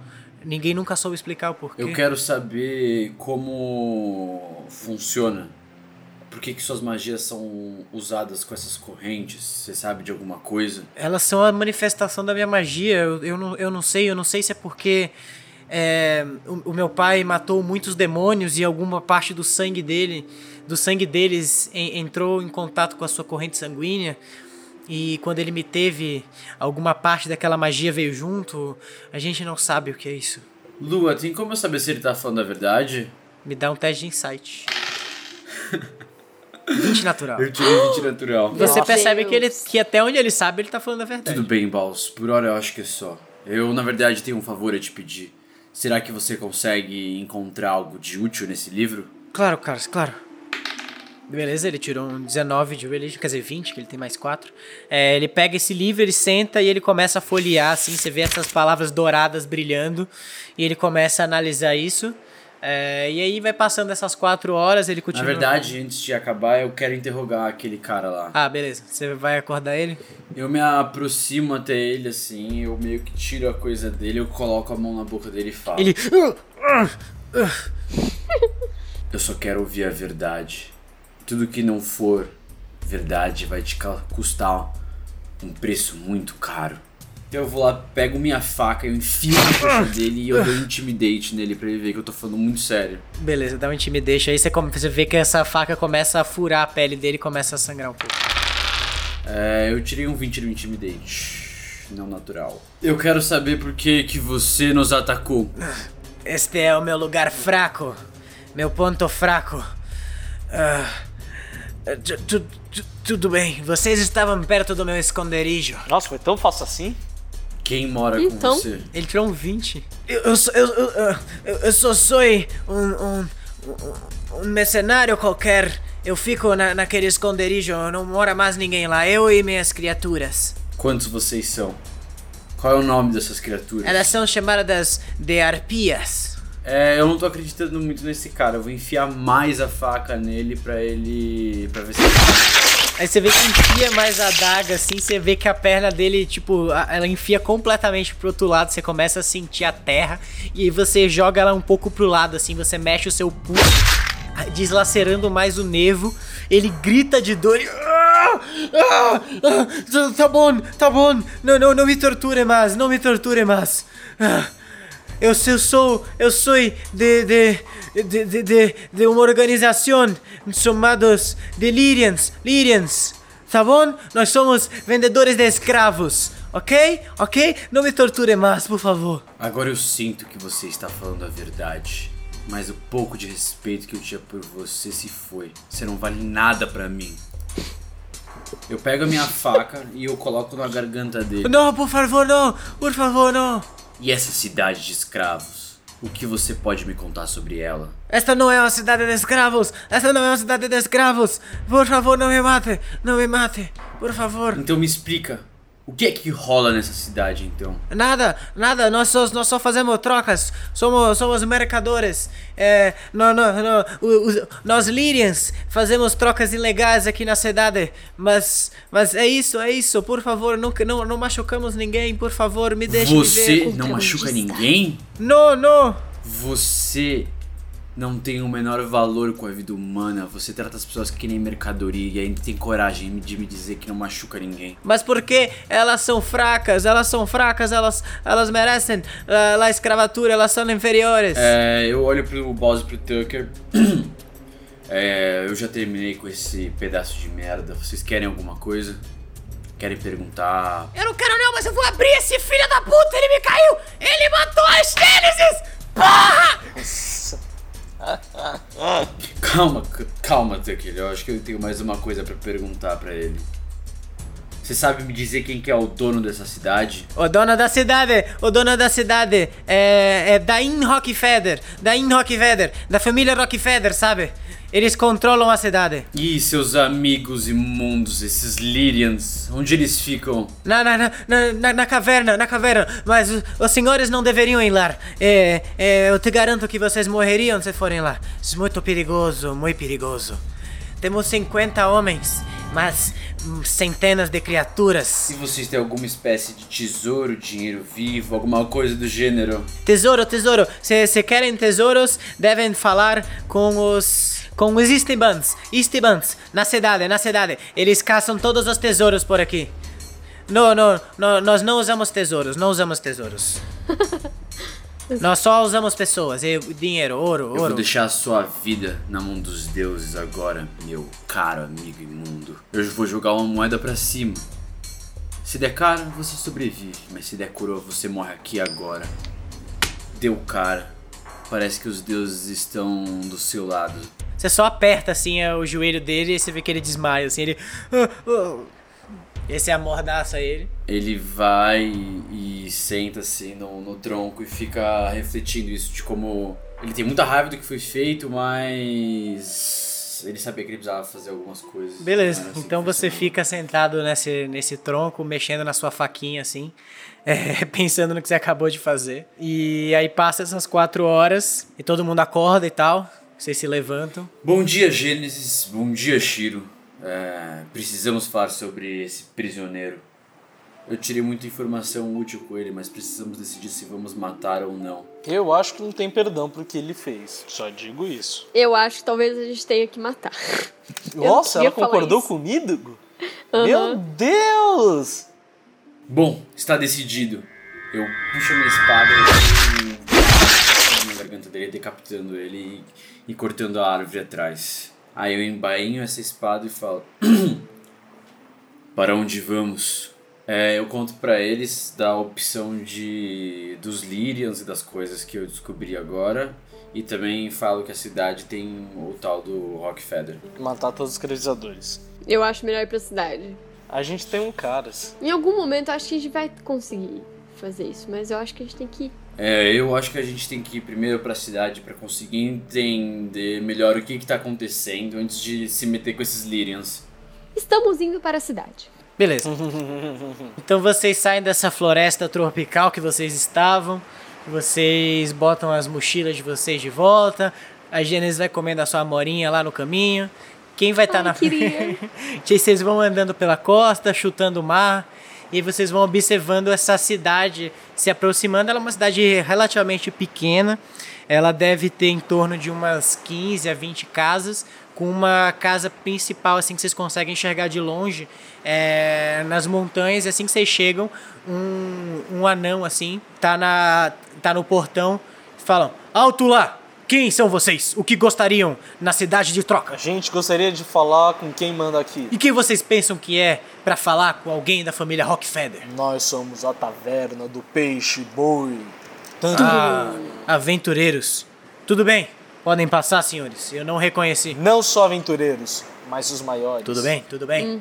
Ninguém nunca soube explicar o porquê. Eu quero saber como funciona. Por que, que suas magias são usadas com essas correntes? Você sabe de alguma coisa? Elas são a manifestação da minha magia. Eu, eu, não, eu não sei, eu não sei se é porque é, o, o meu pai matou muitos demônios e alguma parte do sangue dele, do sangue deles en- entrou em contato com a sua corrente sanguínea. E quando ele me teve, alguma parte daquela magia veio junto. A gente não sabe o que é isso. Lua, tem como eu saber se ele tá falando a verdade? Me dá um teste de insight. 20 natural. Eu tirei 20 natural. Você Nossa. percebe que, ele, que até onde ele sabe, ele tá falando a verdade. Tudo bem, Baus. Por hora eu acho que é só. Eu, na verdade, tenho um favor a te pedir. Será que você consegue encontrar algo de útil nesse livro? Claro, Carlos, claro. Beleza, ele tirou um 19 de religion, quer dizer, 20, que ele tem mais 4. É, ele pega esse livro, ele senta e ele começa a folhear, assim, você vê essas palavras douradas brilhando, e ele começa a analisar isso. É, e aí vai passando essas 4 horas, ele Na continua. verdade, antes de acabar, eu quero interrogar aquele cara lá. Ah, beleza. Você vai acordar ele? Eu me aproximo até ele assim, eu meio que tiro a coisa dele, eu coloco a mão na boca dele e falo. Ele. Eu só quero ouvir a verdade. Tudo que não for verdade vai te custar um preço muito caro. Eu vou lá, pego minha faca, eu enfio na coxa dele e eu dou um intimidate nele pra ele ver que eu tô falando muito sério. Beleza, dá um intimidation aí, você, come- você vê que essa faca começa a furar a pele dele e começa a sangrar um pouco. É, eu tirei um 20 no intimidate. Não natural. Eu quero saber por que, que você nos atacou. Este é o meu lugar fraco. Meu ponto fraco. Ah, tu- tu- tu- tudo bem, vocês estavam perto do meu esconderijo. Nossa, foi tão fácil assim? Quem mora Então? com você? Ele tirou um 20. Eu, eu, eu, eu, eu- só sou um, um, um, um mercenário qualquer. Eu fico na, naquele esconderijo, não mora mais ninguém lá, eu e minhas criaturas. Quantos vocês são? Qual é o nome dessas criaturas? Elas são chamadas de arpias. É, eu não tô acreditando muito nesse cara. Eu vou enfiar mais a faca nele pra ele. pra ver se. Aí você vê que enfia mais a adaga, assim, você vê que a perna dele, tipo, ela enfia completamente pro outro lado, você começa a sentir a terra, e aí você joga ela um pouco pro lado, assim, você mexe o seu pulso, deslacerando mais o nervo, ele grita de dor e... "Ah! Ah! Ah! Tá bom, tá bom, não, não, não me torture mais, não me torture mais. Ah! Eu, eu sou, eu sou de, de, de, de, de, de uma organização chamados de Lyrians, Lyrians, tá bom? Nós somos vendedores de escravos, ok? Ok? Não me torture mais, por favor. Agora eu sinto que você está falando a verdade. Mas o pouco de respeito que eu tinha por você se foi. Você não vale nada pra mim. Eu pego a minha faca e eu coloco na garganta dele. Não, por favor, não, por favor, não. E essa cidade de escravos? O que você pode me contar sobre ela? Esta não é uma cidade de escravos, esta não é uma cidade de escravos. Por favor, não me mate, não me mate, por favor. Então me explica. O que é que rola nessa cidade então? Nada, nada, nós só, nós só fazemos trocas, somos, somos mercadores. É, no, no, no, o- o- nós Lyrians fazemos trocas ilegais aqui na cidade, mas, mas é isso, é isso, por favor, não, não, não machucamos ninguém, por favor, me deixe viver. Você com não machuca ninguém? Não, não, Você não tem o menor valor com a vida humana. Você trata as pessoas que nem mercadoria e ainda tem coragem de me dizer que não machuca ninguém. mas porque elas são fracas, elas são fracas, elas, elas merecem ah, a escravatura, elas são inferiores. É, eu olho pro boss e pro Tucker. É, eu já terminei com esse pedaço de merda. Vocês querem alguma coisa? Querem perguntar? Eu não quero não, mas eu vou abrir esse filho da puta, ele me caiu! Ele matou as Gênesis! Porra! Calma, calma, Tucker. Eu acho que eu tenho mais uma coisa pra perguntar pra ele. Você sabe me dizer quem que é o dono dessa cidade? O dono da cidade, o dono da cidade é, é Dain Rockefeller, Dain Rockefeller, da família Rockefeller, sabe? Eles controlam a cidade. E seus amigos imundos, esses Lyrians, onde eles ficam? Na, na, na, na- na, na caverna, na caverna, mas os, os senhores não deveriam ir lá. É, é, eu te garanto que vocês morreriam se forem lá. Isso é muito perigoso, muito perigoso. Temos 50 homens, mas hum, centenas de criaturas. Se vocês têm alguma espécie de tesouro, dinheiro vivo, alguma coisa do gênero. Tesouro, tesouro. Se, se querem tesouros, devem falar com os. Com os Istibans. Istibans. Na cidade, na cidade. Eles caçam todos os tesouros por aqui. Não, não, não nós não usamos tesouros, não usamos tesouros. nós só usamos pessoas, e dinheiro, ouro, Eu ouro. vou deixar a sua vida na mão dos deuses agora, meu caro amigo imundo. Eu vou jogar uma moeda pra cima. Se der cara, você sobrevive, mas se der coroa, você morre aqui agora. Deu cara. Parece que os deuses estão do seu lado. Você só aperta assim é, o joelho dele e você vê que ele desmaia, assim, ele. "Ah, ah." Esse amordaça ele. Ele vai e senta assim no, no tronco e fica refletindo isso de como ele tem muita raiva do que foi feito, mas ele sabia que ele precisava fazer algumas coisas. Beleza, era assim então você fica sentado nesse, nesse tronco, mexendo na sua faquinha assim, é, pensando no que você acabou de fazer. E aí passa essas quatro horas e todo mundo acorda e tal. Vocês se levantam. Bom dia, Gênesis. Bom dia, Shiro. É, precisamos falar sobre esse prisioneiro. Eu tirei muita informação útil com ele, mas precisamos decidir se vamos matar ou não. Eu acho que não tem perdão pro que ele fez. Só digo isso. Eu acho que talvez a gente tenha que matar. Nossa, ela concordou comigo? Aham. Meu Deus! Bom, está decidido. Eu puxo a minha espada e na garganta dele, decapitando ele e, e cortando a árvore atrás. Aí eu embainho essa espada e falo: Para onde vamos? É, eu conto pra eles da opção de dos Lyrians e das coisas que eu descobri agora. E também falo que a cidade tem o tal do Rockfeather. Matar todos os escravizadores. Eu acho melhor ir pra cidade. A gente tem um caras. Em algum momento eu acho que a gente vai conseguir fazer isso, mas eu acho que a gente tem que ir. É, eu acho que a gente tem que ir primeiro pra cidade pra conseguir entender melhor o que que tá acontecendo antes de se meter com esses Lyrians. Estamos indo para a cidade. Beleza. Então vocês saem dessa floresta tropical que vocês estavam. Vocês botam as mochilas de vocês de volta. A Gênesis vai comendo a sua amorinha lá no caminho. Quem vai estar Ai, na frente? Vocês vão andando pela costa, chutando o mar. E vocês vão observando essa cidade se aproximando. Ela é uma cidade relativamente pequena. Ela deve ter em torno de umas 15 a 20 casas, com uma casa principal assim que vocês conseguem enxergar de longe é, nas montanhas. E assim que vocês chegam, um, um anão assim tá, na, tá no portão. Falam: Alto lá! Quem são vocês? O que gostariam na cidade de troca? A gente gostaria de falar com quem manda aqui. E quem vocês pensam que é pra falar com alguém da família Rockfeather? Nós somos a taverna do peixe boi. Ah, aventureiros. Tudo bem, podem passar, senhores. Eu não reconheci. Não só aventureiros, mas os maiores. Tudo bem, tudo bem.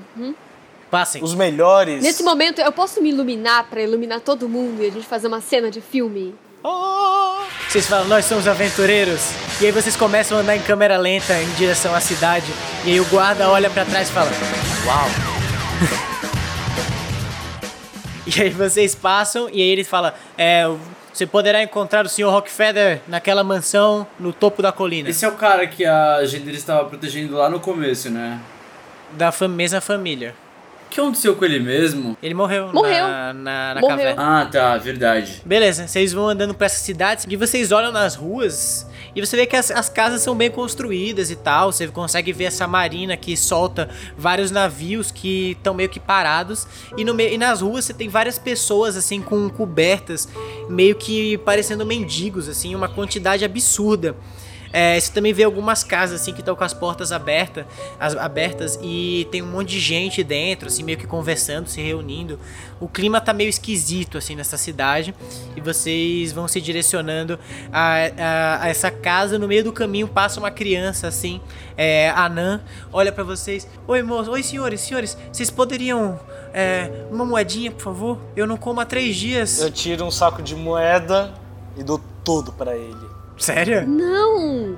Passem. Os melhores. Nesse momento eu posso me iluminar pra iluminar todo mundo e a gente fazer uma cena de filme. Ah! Vocês falam, nós somos aventureiros. E aí vocês começam a andar em câmera lenta em direção à cidade. E aí o guarda olha pra trás e fala: Uau! e aí vocês passam e aí ele fala: É. Você poderá encontrar o Sr. Rockfeather naquela mansão no topo da colina. Esse é o cara que a Gendir estava protegendo lá no começo, né? Da fam- mesma família. O que aconteceu com ele mesmo? Ele morreu, Morreu. na, na, na Morreu. caverna. Ah, tá, verdade. Beleza, vocês vão andando pra essa cidade e vocês olham nas ruas e você vê que as, as casas são bem construídas e tal. Você consegue ver essa marina que solta vários navios que estão meio que parados. E, no meio, e nas ruas você tem várias pessoas assim com cobertas, meio que parecendo mendigos, assim, uma quantidade absurda. É, você também vê algumas casas assim que estão com as portas abertas, as- abertas e tem um monte de gente dentro, assim meio que conversando, se reunindo. O clima tá meio esquisito assim nessa cidade e vocês vão se direcionando a, a- a essa casa. No meio do caminho passa uma criança assim, é, anã, olha pra vocês. Oi moço, oi senhores, senhores, vocês poderiam é, uma moedinha por favor? Eu não como há três dias. Eu tiro um saco de moeda e dou tudo pra ele. Sério? Não!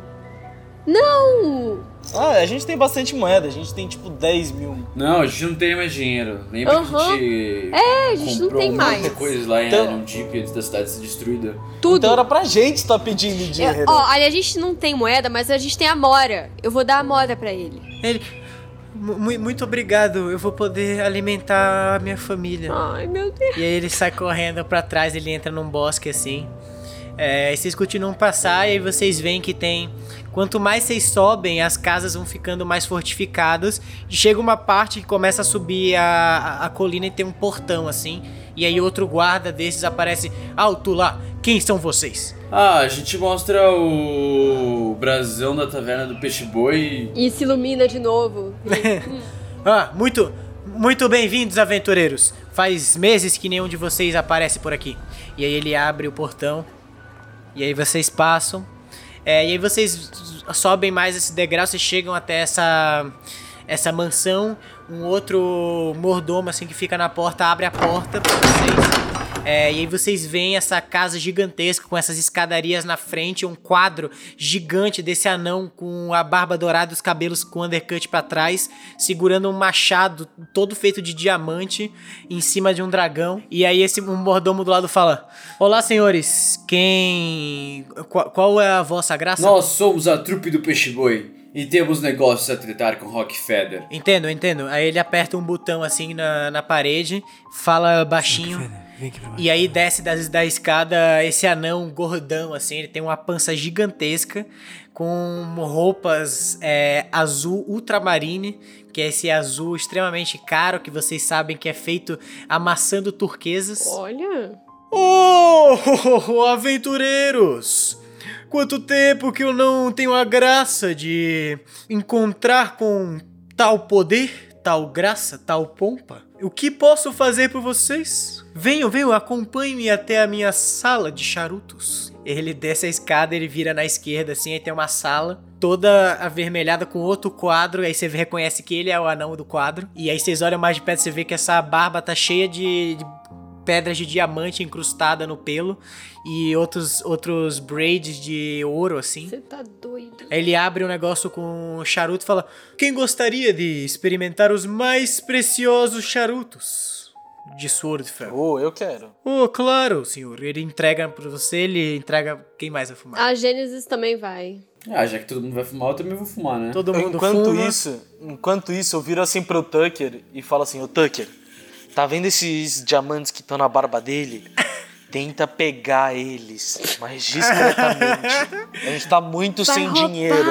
Não! Ah, a gente tem bastante moeda, a gente tem tipo 10 mil. Não, a gente não tem mais dinheiro. Lembra que a gente. É, a gente não comprou tem um mais. de coisa lá em Então- Iron Deep antes da cidade ser destruída. Tudo. Então era pra gente estar pedindo É, dinheiro. ó, ali a gente não tem moeda, mas a gente tem a mora. Eu vou dar a mora pra ele. Ele. "Mu- mu- Muito obrigado, eu vou poder alimentar a minha família. Ai, meu Deus. E aí ele sai correndo pra trás, ele entra num bosque assim. É, vocês continuam passar e aí vocês veem que tem. Quanto mais vocês sobem, as casas vão ficando mais fortificadas. E chega uma parte que começa a subir a, a, a colina e tem um portão assim. E aí outro guarda desses aparece. Alto lá, quem são vocês? Ah, a gente mostra o brasão da taverna do peixe boi. E se ilumina de novo. Ah, muito, muito bem-vindos, aventureiros. Faz meses que nenhum de vocês aparece por aqui. E aí ele abre o portão. E aí vocês passam. É, e aí vocês sobem mais esse degrau, vocês chegam até essa essa mansão. Um outro mordomo assim que fica na porta abre a porta pra vocês. É, e aí vocês veem essa casa gigantesca com essas escadarias na frente, um quadro gigante desse anão com a barba dourada, os cabelos com undercut pra trás, segurando um machado todo feito de diamante em cima de um dragão. E aí esse um mordomo do lado fala: "Olá, senhores. Quem qual, qual é a vossa graça?" Nós somos a trupe do peixe boi e temos negócios a tratar com Rockfeather. Entendo, entendo. Aí ele aperta um botão assim na, na parede, fala baixinho. Vem aqui pra baixo. E aí desce da, da escada esse anão gordão, assim, ele tem uma pança gigantesca, com roupas é, azul ultramarine, que é esse azul extremamente caro, que vocês sabem que é feito amassando turquesas. Olha. Oh, aventureiros! Quanto tempo que eu não tenho a graça de encontrar com tal poder, tal graça, tal pompa? O que posso fazer por vocês? Venham, venham, acompanhe-me até a minha sala de charutos. Ele desce a escada, ele vira na esquerda, assim, aí tem uma sala toda avermelhada com outro quadro, aí você reconhece que ele é o anão do quadro. E aí vocês olham mais de perto, você vê que essa barba tá cheia de, de pedras de diamante incrustada no pelo e outros, outros braids de ouro, assim. Você tá doido. Aí ele abre um negócio com um charuto e fala: Quem gostaria de experimentar os mais preciosos charutos? De Swordfell. Oh, eu quero. Oh, claro, senhor. Ele entrega pra você, ele entrega quem mais vai fumar. A Gênesis também vai. Ah, já que todo mundo vai fumar, eu também vou fumar, né? Todo mundo enquanto fuma. isso, enquanto isso, eu viro assim pro Tucker e falo assim, ô Tucker, tá vendo esses diamantes que estão na barba dele? Tenta pegar eles, mas discretamente. A gente tá muito Vai sem roubar. dinheiro.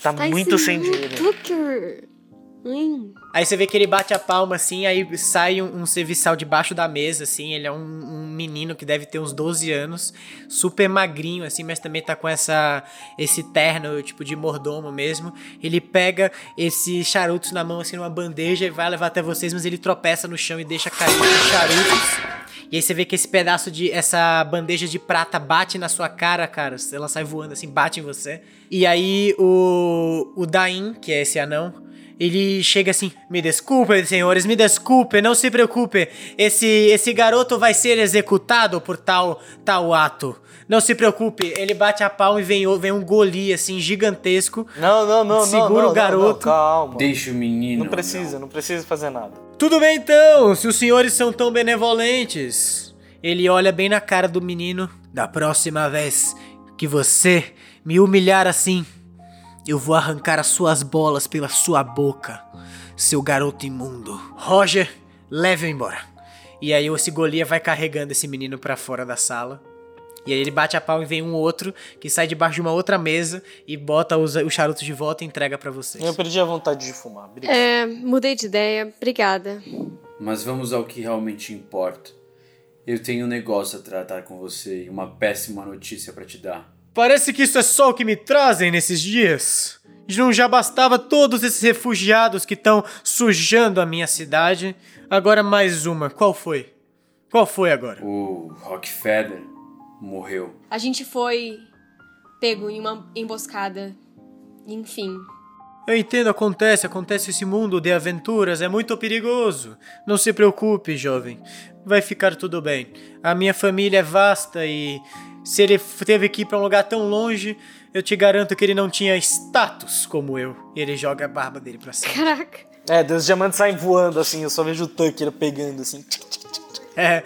Tá, Tá muito sem dinheiro. Tucker. Hum. Aí você vê que ele bate a palma assim, aí sai um, um serviçal debaixo da mesa, assim. Ele é um, um menino que deve ter uns 12 anos, super magrinho, assim, mas também tá com essa esse terno, tipo, de mordomo mesmo. Ele pega esses charutos na mão, assim, numa bandeja e vai levar até vocês, mas ele tropeça no chão e deixa cair os charutos. E aí você vê que esse pedaço de. essa bandeja de prata bate na sua cara, cara. Ela sai voando assim, bate em você. E aí o. O Dain, que é esse anão, ele chega assim: Me desculpem, senhores, me desculpem, não se preocupem. Esse, esse garoto vai ser executado por tal, tal ato. Não se preocupe. Ele bate a palma e vem, vem um goli assim gigantesco. Não, não, não, não. Segura não, o não, garoto. não, calma. Deixa o menino. Não precisa, não precisa fazer nada. Tudo bem então, se os senhores são tão benevolentes. Ele olha bem na cara do menino. Da próxima vez que você me humilhar assim, eu vou arrancar as suas bolas pela sua boca, seu garoto imundo. Roger, leve-o embora. E aí esse Golia vai carregando esse menino pra fora da sala. E aí ele bate a pau e vem um outro que sai debaixo de uma outra mesa e bota os, os charutos de volta e entrega pra vocês. Eu perdi a vontade de fumar. Obrigado. É, mudei de ideia. Obrigada. Mas vamos ao que realmente importa. Eu tenho um negócio a tratar com você e uma péssima notícia pra te dar. Parece que isso é só o que me trazem nesses dias. Não já bastava todos esses refugiados que estão sujando a minha cidade. Agora mais uma. Qual foi? Qual foi agora? O Rockefeller morreu. A gente foi pego em uma emboscada. Enfim. Eu entendo, acontece, acontece esse mundo de aventuras, é muito perigoso. Não se preocupe, jovem. Vai ficar tudo bem. A minha família é vasta e se ele teve que ir pra um lugar tão longe, eu te garanto que ele não tinha status como eu. E ele joga a barba dele pra cima. Caraca. É, os diamantes saem voando assim, eu só vejo o Tucker pegando assim. É.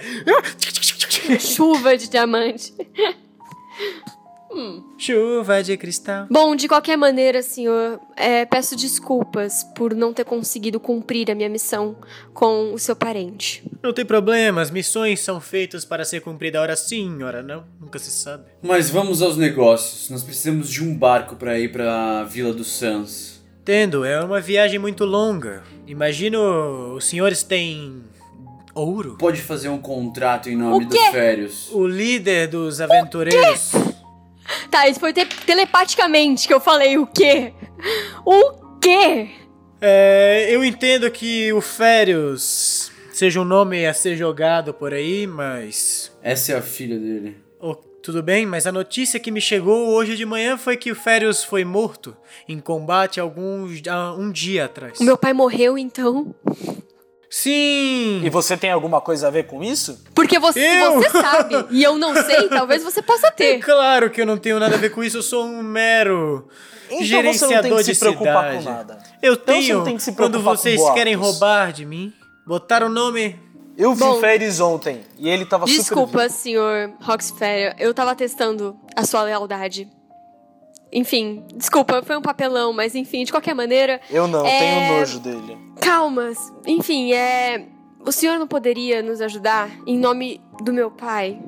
Chuva de diamante. Chuva de cristal. Bom, de qualquer maneira, senhor, é, peço desculpas por não ter conseguido cumprir a minha missão com o seu parente. Não tem problema, as missões são feitas para ser cumprida hora sim, hora não. Nunca se sabe. Mas vamos aos negócios. Nós precisamos de um barco pra ir pra Vila dos Suns. Entendo, é uma viagem muito longa. Imagino os senhores têm ouro? Pode fazer um contrato em nome dos férios. O líder dos aventureiros. Tá, isso foi te- telepaticamente que eu falei o quê? O quê? É, eu entendo que o Férios seja um nome a ser jogado por aí, mas. Essa é a filha dele. Oh, tudo bem, mas a notícia que me chegou hoje de manhã foi que o Férios foi morto em combate alguns, há um dia atrás. O meu pai morreu, então? Sim! E você tem alguma coisa a ver com isso? Porque você, Eu? você sabe, e eu não sei, talvez você possa É ter. claro que eu não tenho nada a ver com isso, eu sou um mero Então gerenciador você não tem que de se preocupar cidade. com nada. Eu Então você tenho, não tem que se quando preocupar com vocês boatos. querem roubar de mim, botar o nome. Eu vi Bom. ontem e ele tava super Desculpa, senhor Roxfere, eu tava testando a sua lealdade. Enfim, desculpa, foi um papelão, mas enfim, de qualquer maneira. Eu não, É- tenho nojo dele. Calmas. Enfim, é. o senhor não poderia nos ajudar em nome do meu pai?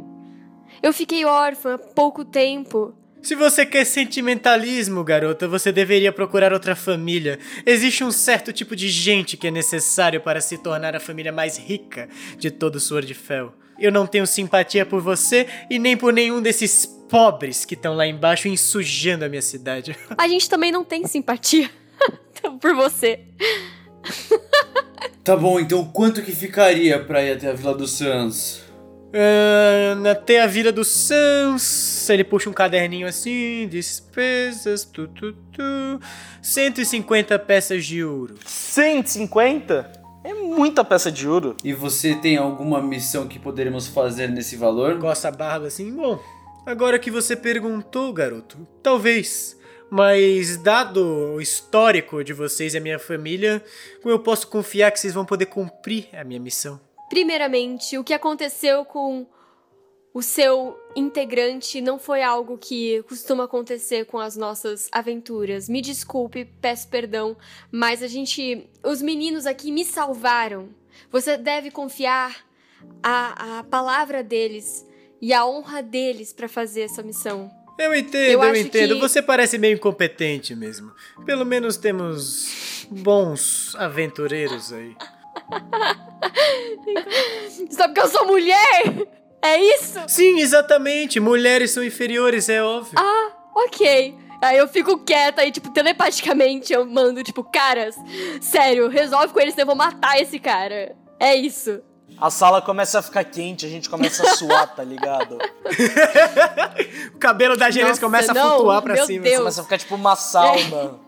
Eu fiquei órfã há pouco tempo. Se você quer sentimentalismo, garota, você deveria procurar outra família. Existe um certo tipo de gente que é necessário para se tornar a família mais rica de todo Swordfell. Eu não tenho simpatia por você e nem por nenhum desses pobres que estão lá embaixo ensujando a minha cidade. A gente também não tem simpatia por você. Tá bom, então quanto que ficaria pra ir até a Vila dos Sans? Uh, até a Vila do Sans, ele puxa um caderninho assim, despesas, tu, tu, tu, 150 peças de ouro. 150? É muita peça de ouro. E você tem alguma missão que poderíamos fazer nesse valor? Coça a barba assim, bom, agora que você perguntou, garoto, talvez. Mas, dado o histórico de vocês e a minha família, como eu posso confiar que vocês vão poder cumprir a minha missão? Primeiramente, o que aconteceu com o seu integrante não foi algo que costuma acontecer com as nossas aventuras. Me desculpe, peço perdão, mas a gente. Os meninos aqui me salvaram. Você deve confiar a, a palavra deles e a honra deles para fazer essa missão. Eu entendo, Eu eu, entendo. que- Você parece meio incompetente mesmo. Pelo menos temos bons aventureiros aí. Só porque eu sou mulher? É isso? Sim, exatamente. Mulheres são inferiores, é óbvio. Ah, ok. Aí eu fico quieta e, tipo, telepaticamente eu mando, tipo, caras, sério, resolve com eles, senão eu vou matar esse cara. É isso. A sala começa a ficar quente, a gente começa a suar, tá ligado? O cabelo da Genes Nossa, começa a não, flutuar pra meu cima. Deus. Começa a ficar tipo uma sauna.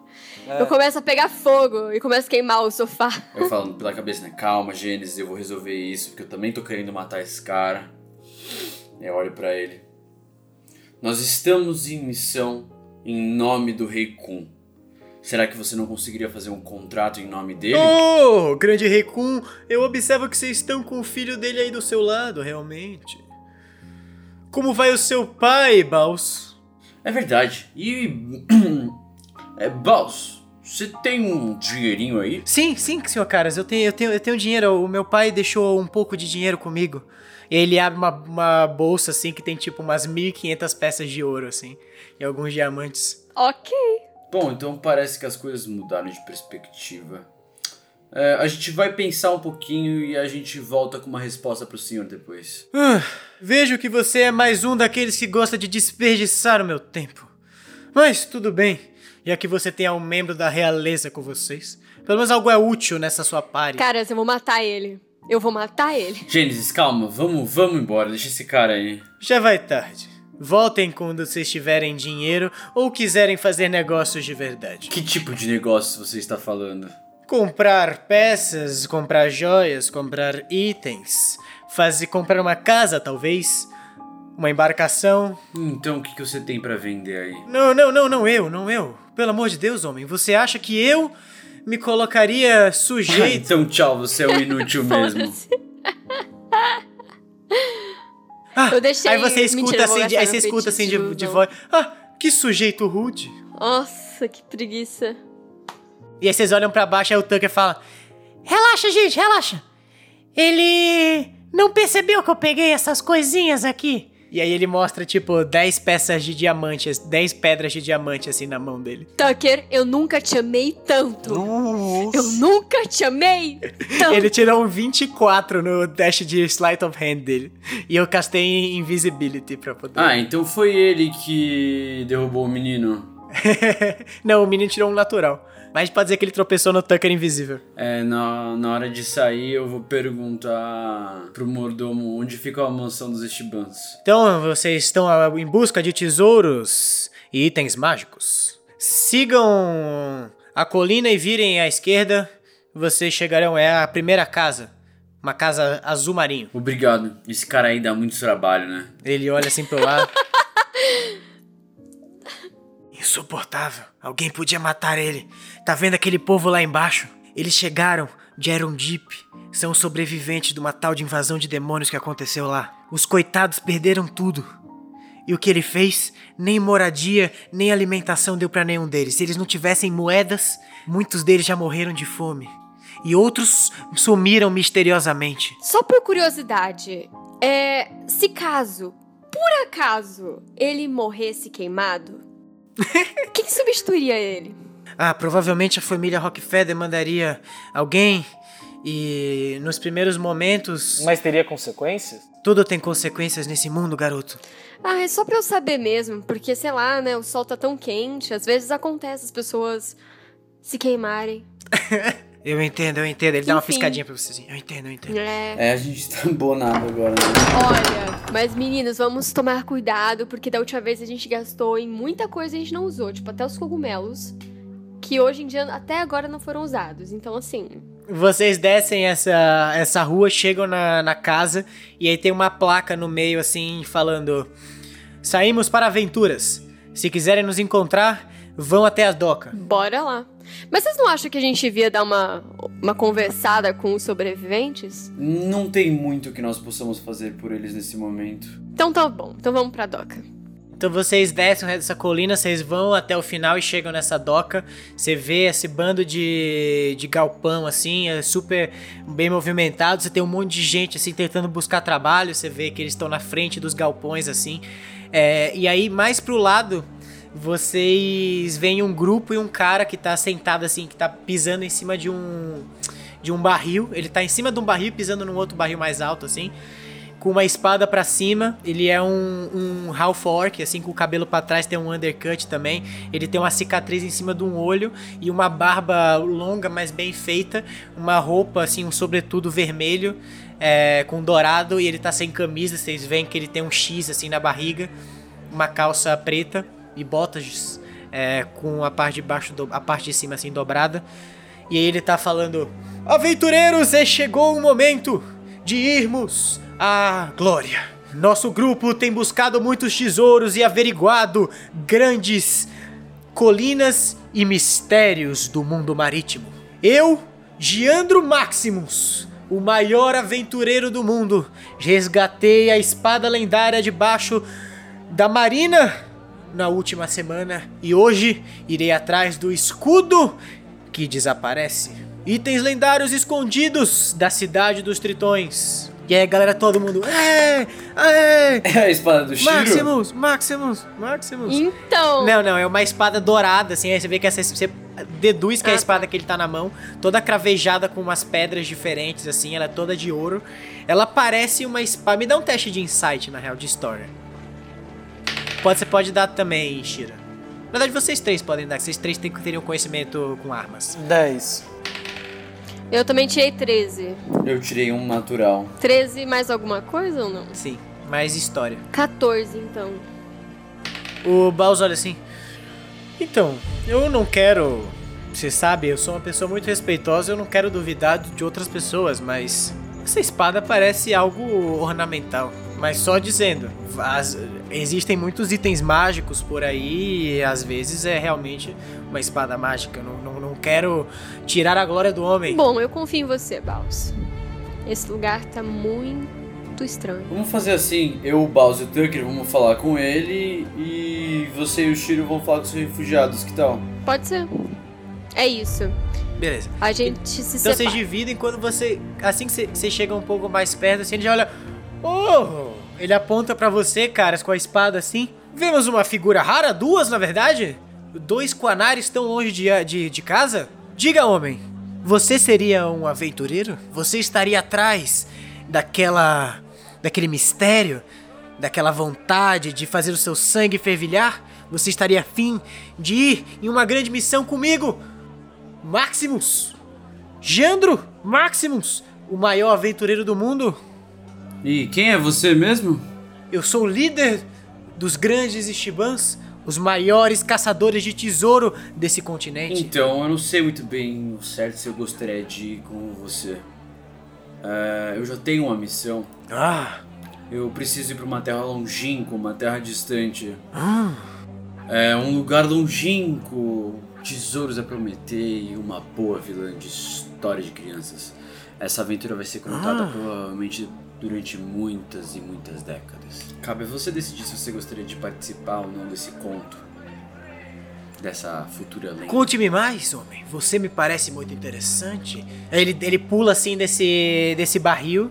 É. Eu começo a pegar fogo e começo a queimar o sofá. Eu falando pela cabeça, né? Calma, Gênesis, eu vou resolver isso, porque eu também tô querendo matar esse cara. Eu olho pra ele. Nós estamos em missão em nome do Rei Kun. Será que você não conseguiria fazer um contrato em nome dele? Oh, grande Rei Kun, eu observo que vocês estão com o filho dele aí do seu lado, realmente. Como vai o seu pai, Baus? É verdade. E. é, Baus, você tem um dinheirinho aí? Sim, sim, senhor Caras, eu tenho, eu tenho, eu tenho dinheiro. O meu pai deixou um pouco de dinheiro comigo. E ele abre uma, uma bolsa assim que tem tipo umas 1.500 peças de ouro, assim, e alguns diamantes. Ok. Bom, então parece que as coisas mudaram de perspectiva. É, a gente vai pensar um pouquinho e a gente volta com uma resposta pro senhor depois. Ah, vejo que você é mais um daqueles que gosta de desperdiçar o meu tempo. Mas tudo bem, já que você tem um membro da realeza com vocês. Pelo menos algo é útil nessa sua party. Caras, eu vou matar ele. Eu vou matar ele. Gênesis, calma, vamos, vamos embora, deixa esse cara aí. Já vai tarde. Voltem quando vocês tiverem dinheiro ou quiserem fazer negócios de verdade. Que tipo de negócio você está falando? Comprar peças, comprar joias, comprar itens, fazer comprar uma casa talvez, uma embarcação. Então o que, que você tem pra vender aí? Não, não, não, não eu, não eu. Pelo amor de Deus, homem, você acha que eu me colocaria sujeito? então tchau, você é um inútil mesmo. Ah, Eu deixei- Aí você escuta Mentira, assim, de, aí você escuta assim de, de voz. Ah, que sujeito rude. Nossa, que preguiça. E aí vocês olham pra baixo e o Tucker fala: Relaxa, gente, relaxa. Ele não percebeu que eu peguei essas coisinhas aqui. E aí ele mostra, tipo, 10 peças de diamante, 10 pedras de diamante assim na mão dele. Tucker, eu nunca te amei tanto. Eu nunca te amei tanto. Ele tirou um 24 no dash de Sleight of Hand dele. E eu castei em Invisibility pra poder. Ah, então foi ele que derrubou o menino. não, o menino tirou um natural. Mas a gente pode dizer que ele tropeçou no Tucker invisível. É, na, na hora de sair eu vou perguntar pro mordomo onde fica a mansão dos Estibans. Então, vocês estão em busca de tesouros e itens mágicos. Sigam a colina e virem à esquerda. Vocês chegarão. É a primeira casa. Uma casa azul marinho. Obrigado. Esse cara aí dá muito trabalho, né? Ele olha assim pro lado. Insuportável. Alguém podia matar ele. Tá vendo aquele povo lá embaixo? Eles chegaram de Deep. São sobreviventes de uma tal de invasão de demônios que aconteceu lá. Os coitados perderam tudo. E o que ele fez? Nem moradia, nem alimentação deu pra nenhum deles. Se eles não tivessem moedas, muitos deles já morreram de fome. e outros sumiram misteriosamente. Só por curiosidade, é, se caso, por acaso, ele morresse queimado, quem substituiria ele? Ah, provavelmente a família Rockefeller mandaria alguém e nos primeiros momentos Mas teria consequências? tudo tem consequências nesse mundo, garoto. Ah, é só pra eu saber mesmo, porque sei lá, né, o sol tá tão quente, às vezes acontece as pessoas se queimarem. Eu entendo, eu entendo. Ele dá uma Enfim. piscadinha pra você assim. Eu entendo, eu entendo. É. É, a gente tá bonado agora, né? Olha, mas meninos, vamos tomar cuidado, porque da última vez a gente gastou em muita coisa e a gente não usou, tipo até os cogumelos, que hoje em dia até agora não foram usados. Então assim, Vocês descem essa, essa rua, chegam na, na casa e aí tem uma placa no meio assim falando: Saímos para aventuras. Se quiserem nos encontrar, vão até as docas. bora lá. Mas vocês não acham que a gente devia dar uma, uma conversada com os sobreviventes? Não tem muito que nós possamos fazer por eles nesse momento. Então tá bom, então vamos pra doca. Então vocês descem essa colina, vocês vão até o final e chegam nessa doca. Você vê esse bando de, de galpão assim, é super bem movimentado. Você tem um monte de gente assim tentando buscar trabalho. Você vê que eles estão na frente dos galpões assim. É, e aí mais pro lado vocês veem um grupo e um cara que tá sentado assim, que tá pisando em cima de um de um barril. Ele tá em cima de um barril pisando num outro barril mais alto assim com uma espada pra cima. Ele é um, um half orc, assim, com o cabelo pra trás, tem um undercut também. Ele tem uma cicatriz em cima de um olho e uma barba longa, mas bem feita. Uma roupa, assim, um sobretudo vermelho, é, com dourado. E ele tá sem camisa, vocês veem que ele tem um X, assim, na barriga. Uma calça preta e botas é, com a parte de baixo, do- a parte de cima, assim, dobrada. E aí ele tá falando: Aventureiros, e chegou o momento de irmos à glória. Nosso grupo tem buscado muitos tesouros e averiguado grandes colinas e mistérios do mundo marítimo. Eu, Giandro Maximus, o maior aventureiro do mundo, resgatei a espada lendária debaixo da marina na última semana e hoje irei atrás do escudo que desaparece. Itens lendários escondidos da cidade dos tritões. E aí, galera, todo mundo. É! É! É a espada do Shiro? Maximus! Maximus! Maximus! Então, Não, não, é uma espada dourada, assim, aí você vê que essa, você deduz que é a Ah, espada que ele tá na mão, toda cravejada com umas pedras diferentes, assim, ela é toda de ouro. Ela parece uma espada. Me dá um teste de insight, na real, de história. Pode, você pode dar também, Shira. Na verdade, vocês três podem dar, que vocês três têm- teriam conhecimento com armas. 10. eu também tirei 13. Eu tirei um natural. 13 mais alguma coisa ou não? Sim, mais história. 14, então. O Baus olha assim. Então, eu não quero. Você sabe, eu sou uma pessoa muito respeitosa, eu não quero duvidar de outras pessoas, mas. Essa espada parece algo ornamental. Mas só dizendo, as- existem muitos itens mágicos por aí e às vezes é realmente uma espada mágica. Eu não, não, não quero tirar a glória do homem. Bom, eu confio em você, Baus. Esse lugar tá muito estranho. Vamos fazer assim, eu, o Bowser e o Tucker vamos falar com ele e você e o Shiro vão falar com os refugiados, que tal? Pode ser. É isso. Beleza. A gente se Então separa. vocês dividem quando você. Assim que você, você chega um pouco mais perto, assim, ele já olha. Oh! Ele aponta pra você, caras, com a espada assim. Vemos uma figura rara, duas na verdade? Dois quanares tão longe de, de, de casa? Diga, homem, você seria um aventureiro? Você estaria atrás daquela. daquele mistério? Daquela vontade de fazer o seu sangue fervilhar? Você estaria afim de ir em uma grande missão comigo? Maximus! Jandro Maximus, o maior aventureiro do mundo. E quem é você mesmo? Eu sou o líder dos grandes Ishibans, os maiores caçadores de tesouro desse continente. Então, eu não sei muito bem o certo se eu gostaria de ir com você. É, eu já tenho uma missão. Ah, Eu preciso ir pra uma terra longínqua, uma terra distante. ah, É um lugar longínquo, tesouros a prometer e uma boa vilã de história de crianças. Essa aventura vai ser contada Ah. provavelmente durante muitas e muitas décadas. Cabe a você decidir se você gostaria de participar ou não desse conto. dessa futura lenda. Conte-me mais, homem. Você me parece muito interessante. Ele, ele pula assim desse, desse barril.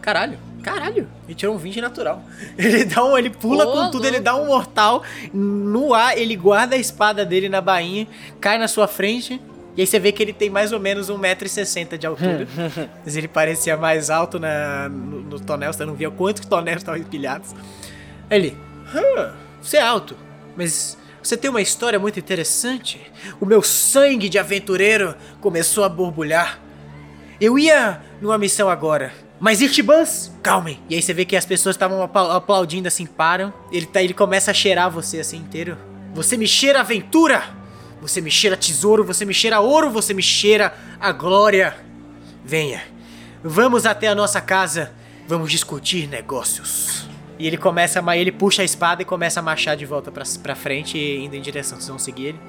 Caralho, caralho. Ele tirou um 20 natural. Ele dá um, ele pula Ô, com tudo, ele dá um mortal no ar, ele guarda a espada dele na bainha, cai na sua frente. E aí você vê que ele tem mais ou menos 1,60m de altura. Mas ele parecia mais alto na, no, no tonel, você não via quantos tonéis estavam empilhados. Aí Ele, "Hã, você é alto, mas você tem uma história muito interessante. O meu sangue de aventureiro começou a borbulhar. Eu ia numa missão agora, mas Irtibãs, calmem. E aí você vê que as pessoas estavam apla- aplaudindo assim, param. Ele, tá, ele começa a cheirar você assim inteiro. Você me cheira aventura! Você me cheira tesouro, você me cheira ouro, você me cheira a glória. Venha, vamos até a nossa casa, vamos discutir negócios. E ele começa, a ele puxa a espada e começa a marchar de volta pra, pra frente, indo em direção. Vocês vão seguir ele?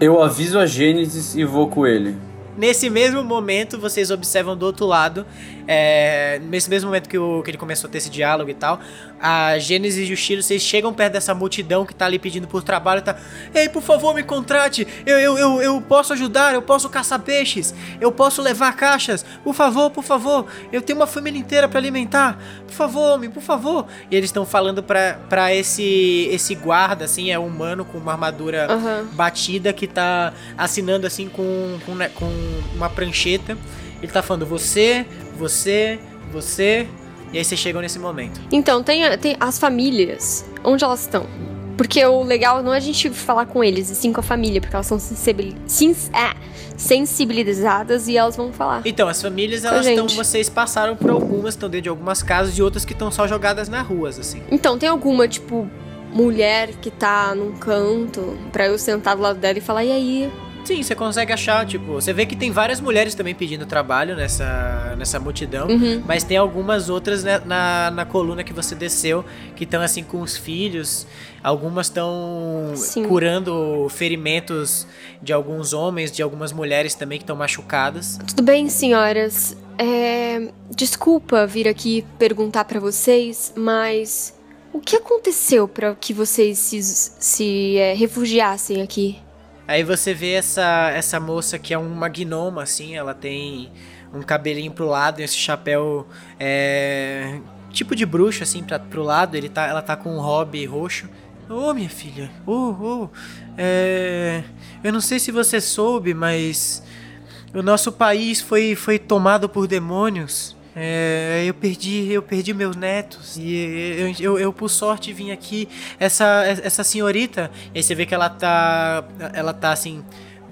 Eu aviso a Gênesis e vou com ele. Nesse mesmo momento, vocês observam do outro lado, é, nesse mesmo momento que, o- que ele começou a ter esse diálogo e tal, a Gênesis e o Shiro, vocês chegam perto dessa multidão que tá ali pedindo por trabalho, tá? Ei, por favor, me contrate, eu, eu, eu, eu posso ajudar, eu posso caçar peixes, eu posso levar caixas, por favor, por favor, eu tenho uma família inteira pra alimentar, por favor, homem, por favor. E eles estão falando pra, pra esse, esse guarda, assim, é um humano com uma armadura Aham. batida que tá assinando assim com, com, né, com uma prancheta. Ele tá falando você, você, você. E aí vocês chegam nesse momento. Então, tem, tem as famílias. Onde elas estão? Porque o legal não é a gente falar com eles, e sim com a família, porque elas são ah, sensibilizadas e elas vão falar. Então, as famílias, elas estão. Vocês passaram por algumas, estão dentro de algumas casas, e outras que estão só jogadas nas ruas, assim. Então, tem alguma, tipo, mulher que tá num canto pra eu sentar do lado dela e falar, e aí? Sim, você consegue achar, tipo, você vê que tem várias mulheres também pedindo trabalho nessa, nessa multidão. Uhum. Mas tem algumas outras né, na, na coluna que você desceu que estão assim com os filhos. Algumas estão curando ferimentos de alguns homens, de algumas mulheres também que estão machucadas. Tudo bem, senhoras. É, Desculpa vir aqui perguntar pra vocês, mas o que aconteceu pra que vocês se, se é, refugiassem aqui? Aí você vê essa, essa moça que é uma gnoma, assim, ela tem um cabelinho pro lado e esse chapéu é, tipo de bruxa, assim, pra, pro lado. Ele tá, ela tá com um hobby roxo. Ô, minha filha, ô, ô, é, eu não sei se você soube, mas o nosso país foi, foi tomado por demônios. É, eu perdi, eu perdi meus netos e eu, eu, eu, por sorte vim aqui. Essa essa senhorita, aí você vê que ela tá ela tá assim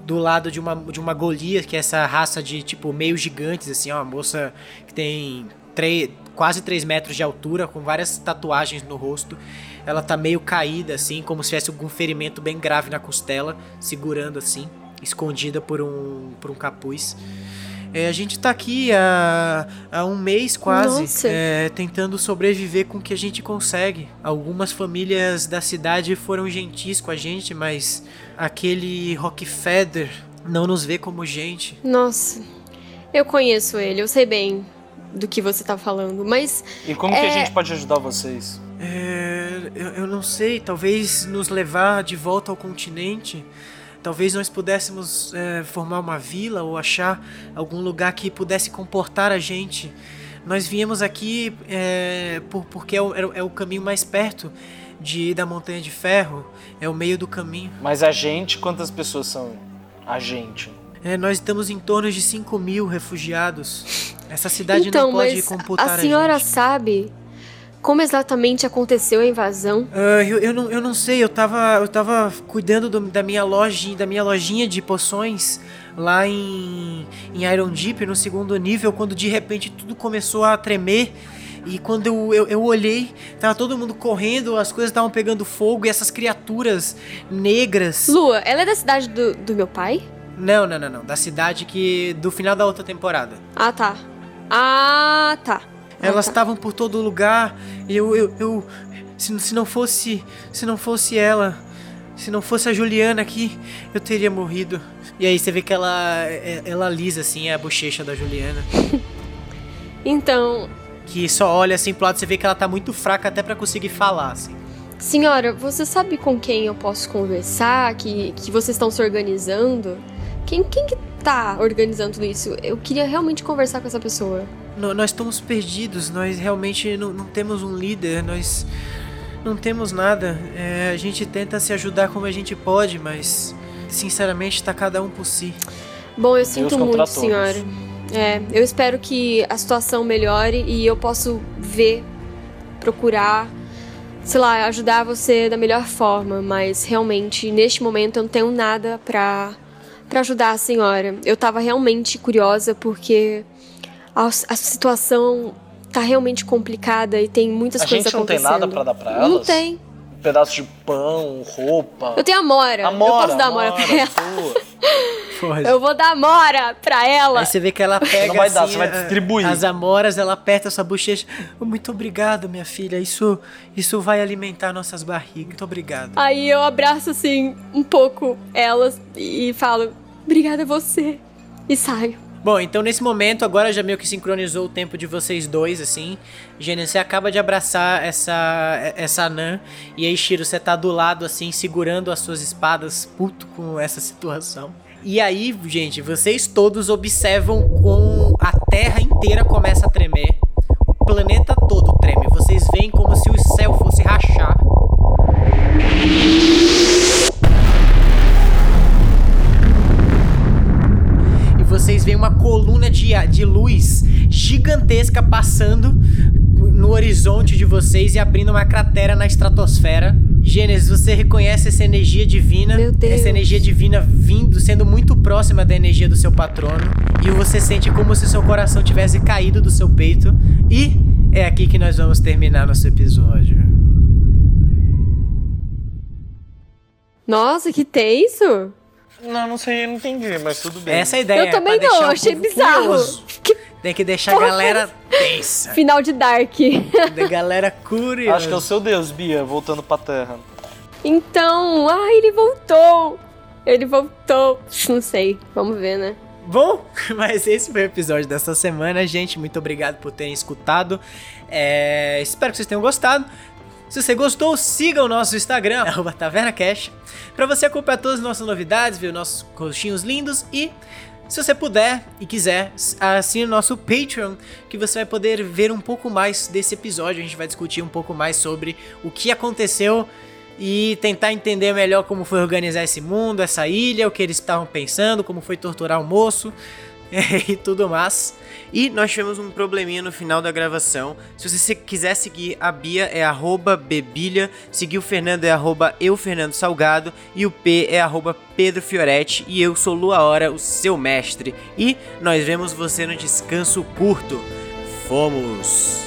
do lado de uma de uma Golias, que é essa raça de tipo meio gigantes assim, uma moça que tem três, quase 3 metros de altura, com várias tatuagens no rosto. Ela tá meio caída assim, como se tivesse algum ferimento bem grave na costela, segurando assim, escondida por um por um capuz. É, a gente tá aqui há, há um mês quase, é, tentando sobreviver com o que a gente consegue. Algumas famílias da cidade foram gentis com a gente, mas aquele Rockefeller não nos vê como gente. Nossa, eu conheço ele, eu sei bem do que você tá falando, mas E como que a É. gente pode ajudar vocês? É, eu, eu não sei, talvez nos levar de volta ao continente. Talvez nós pudéssemos é, formar uma vila ou achar algum lugar que pudesse comportar a gente. Nós viemos aqui é, por, porque é o, é o- é o caminho mais perto de da Montanha de Ferro. É o meio do caminho. Mas a gente, quantas pessoas são a gente? É, nós estamos em torno de 5 mil refugiados. Essa cidade então, não pode mas computar a senhora gente. sabe como exatamente aconteceu a invasão? Ah, eu, eu, não, eu não sei, eu tava, eu tava cuidando do- da minha loja, da minha lojinha de poções lá em, em Iron Deep, no segundo nível, quando de repente tudo começou a tremer. E quando eu, eu, eu olhei, tava todo mundo correndo, as coisas estavam pegando fogo e essas criaturas negras. Lua, ela é da cidade do, do meu pai? Não, não, não, não. Da cidade que. do final da outra temporada. Ah, tá. Ah, tá. Elas estavam por todo lugar. E eu, eu, eu se, se não fosse, se não fosse ela, se não fosse a Juliana aqui, eu teria morrido. E aí você vê que ela, é- ela lisa assim a bochecha da Juliana, Então, que só olha assim pro lado, você vê que ela tá muito fraca até pra conseguir falar, assim. Senhora, você sabe com quem eu posso conversar? Que, que vocês estão se organizando? Quem, quem que tá organizando tudo isso? Eu queria realmente conversar com essa pessoa. Nós estamos perdidos, nós realmente não, não temos um líder, nós não temos nada. É, a gente tenta se ajudar como a gente pode, mas sinceramente tá cada um por si. Bom, eu sinto muito, todos. senhora. É, eu espero que a situação melhore e eu posso ver, procurar, sei lá, ajudar você da melhor forma, mas realmente neste momento eu não tenho nada pra, pra ajudar a senhora. Eu tava realmente curiosa porque a, a situação tá realmente complicada e tem muitas A coisas gente não tem acontecendo. nada pra dar pra elas? Não tem. Um pedaço de pão, roupa. Eu tenho a Mora. Amora, eu posso dar a Mora pra ela. Eu vou dar a Mora pra ela. Aí você vê que ela pega Não vai dar, assim, você vai a- distribuir. as amoras, ela aperta sua bochecha. "Oh, Muito obrigado, minha filha. Isso, isso vai alimentar nossas barrigas. Muito obrigado. Aí eu abraço assim um pouco elas e falo, obrigada a você. E saio. Bom, então nesse momento agora já meio que sincronizou o tempo de vocês dois, assim. Gênesis, você acaba de abraçar essa essa anã. E aí, Shiro, você tá do lado, assim, segurando as suas espadas, puto com essa situação. E aí, gente, vocês todos observam com a terra inteira começa a tremer. O planeta todo treme. Vocês veem como se o uma coluna de, de luz gigantesca passando no horizonte de vocês e abrindo uma cratera na estratosfera. Gênesis, você reconhece essa energia divina, essa energia divina vindo, sendo muito próxima da energia do seu patrono, e você sente como se seu coração tivesse caído do seu peito. E é aqui que nós vamos terminar nosso episódio. Nossa, que tenso. Não, não sei, não entendi, mas tudo bem. Essa é a ideia. eu também não, o achei bizarro. curioso. Que Tem que deixar a Porra. galera tensa. final de Dark. da galera curiosa. Acho que é o seu Deus, Bia, voltando pra terra. então, ai, ele voltou. Ele voltou. Não sei, vamos ver, né? Bom, mas esse foi o episódio dessa semana, gente. Muito obrigado por terem escutado. É, espero que vocês tenham gostado. Se você gostou, siga o nosso Instagram, arroba TavernaCash, pra você acompanhar todas as nossas novidades, ver nossos rostinhos lindos e, se você puder e quiser, assine o nosso Patreon, que você vai poder ver um pouco mais desse episódio. A gente vai discutir um pouco mais sobre o que aconteceu e tentar entender melhor como foi organizar esse mundo, essa ilha, o que eles estavam pensando, como foi torturar o moço e tudo mais. E nós tivemos um probleminha no final da gravação. Se você quiser seguir a Bia é arroba Bebilha, seguir o Fernando é arroba eu Fernando Salgado e o P é arroba Pedro Fioretti e eu sou Lua Hora, o seu mestre. E nós vemos você no descanso curto. Fomos!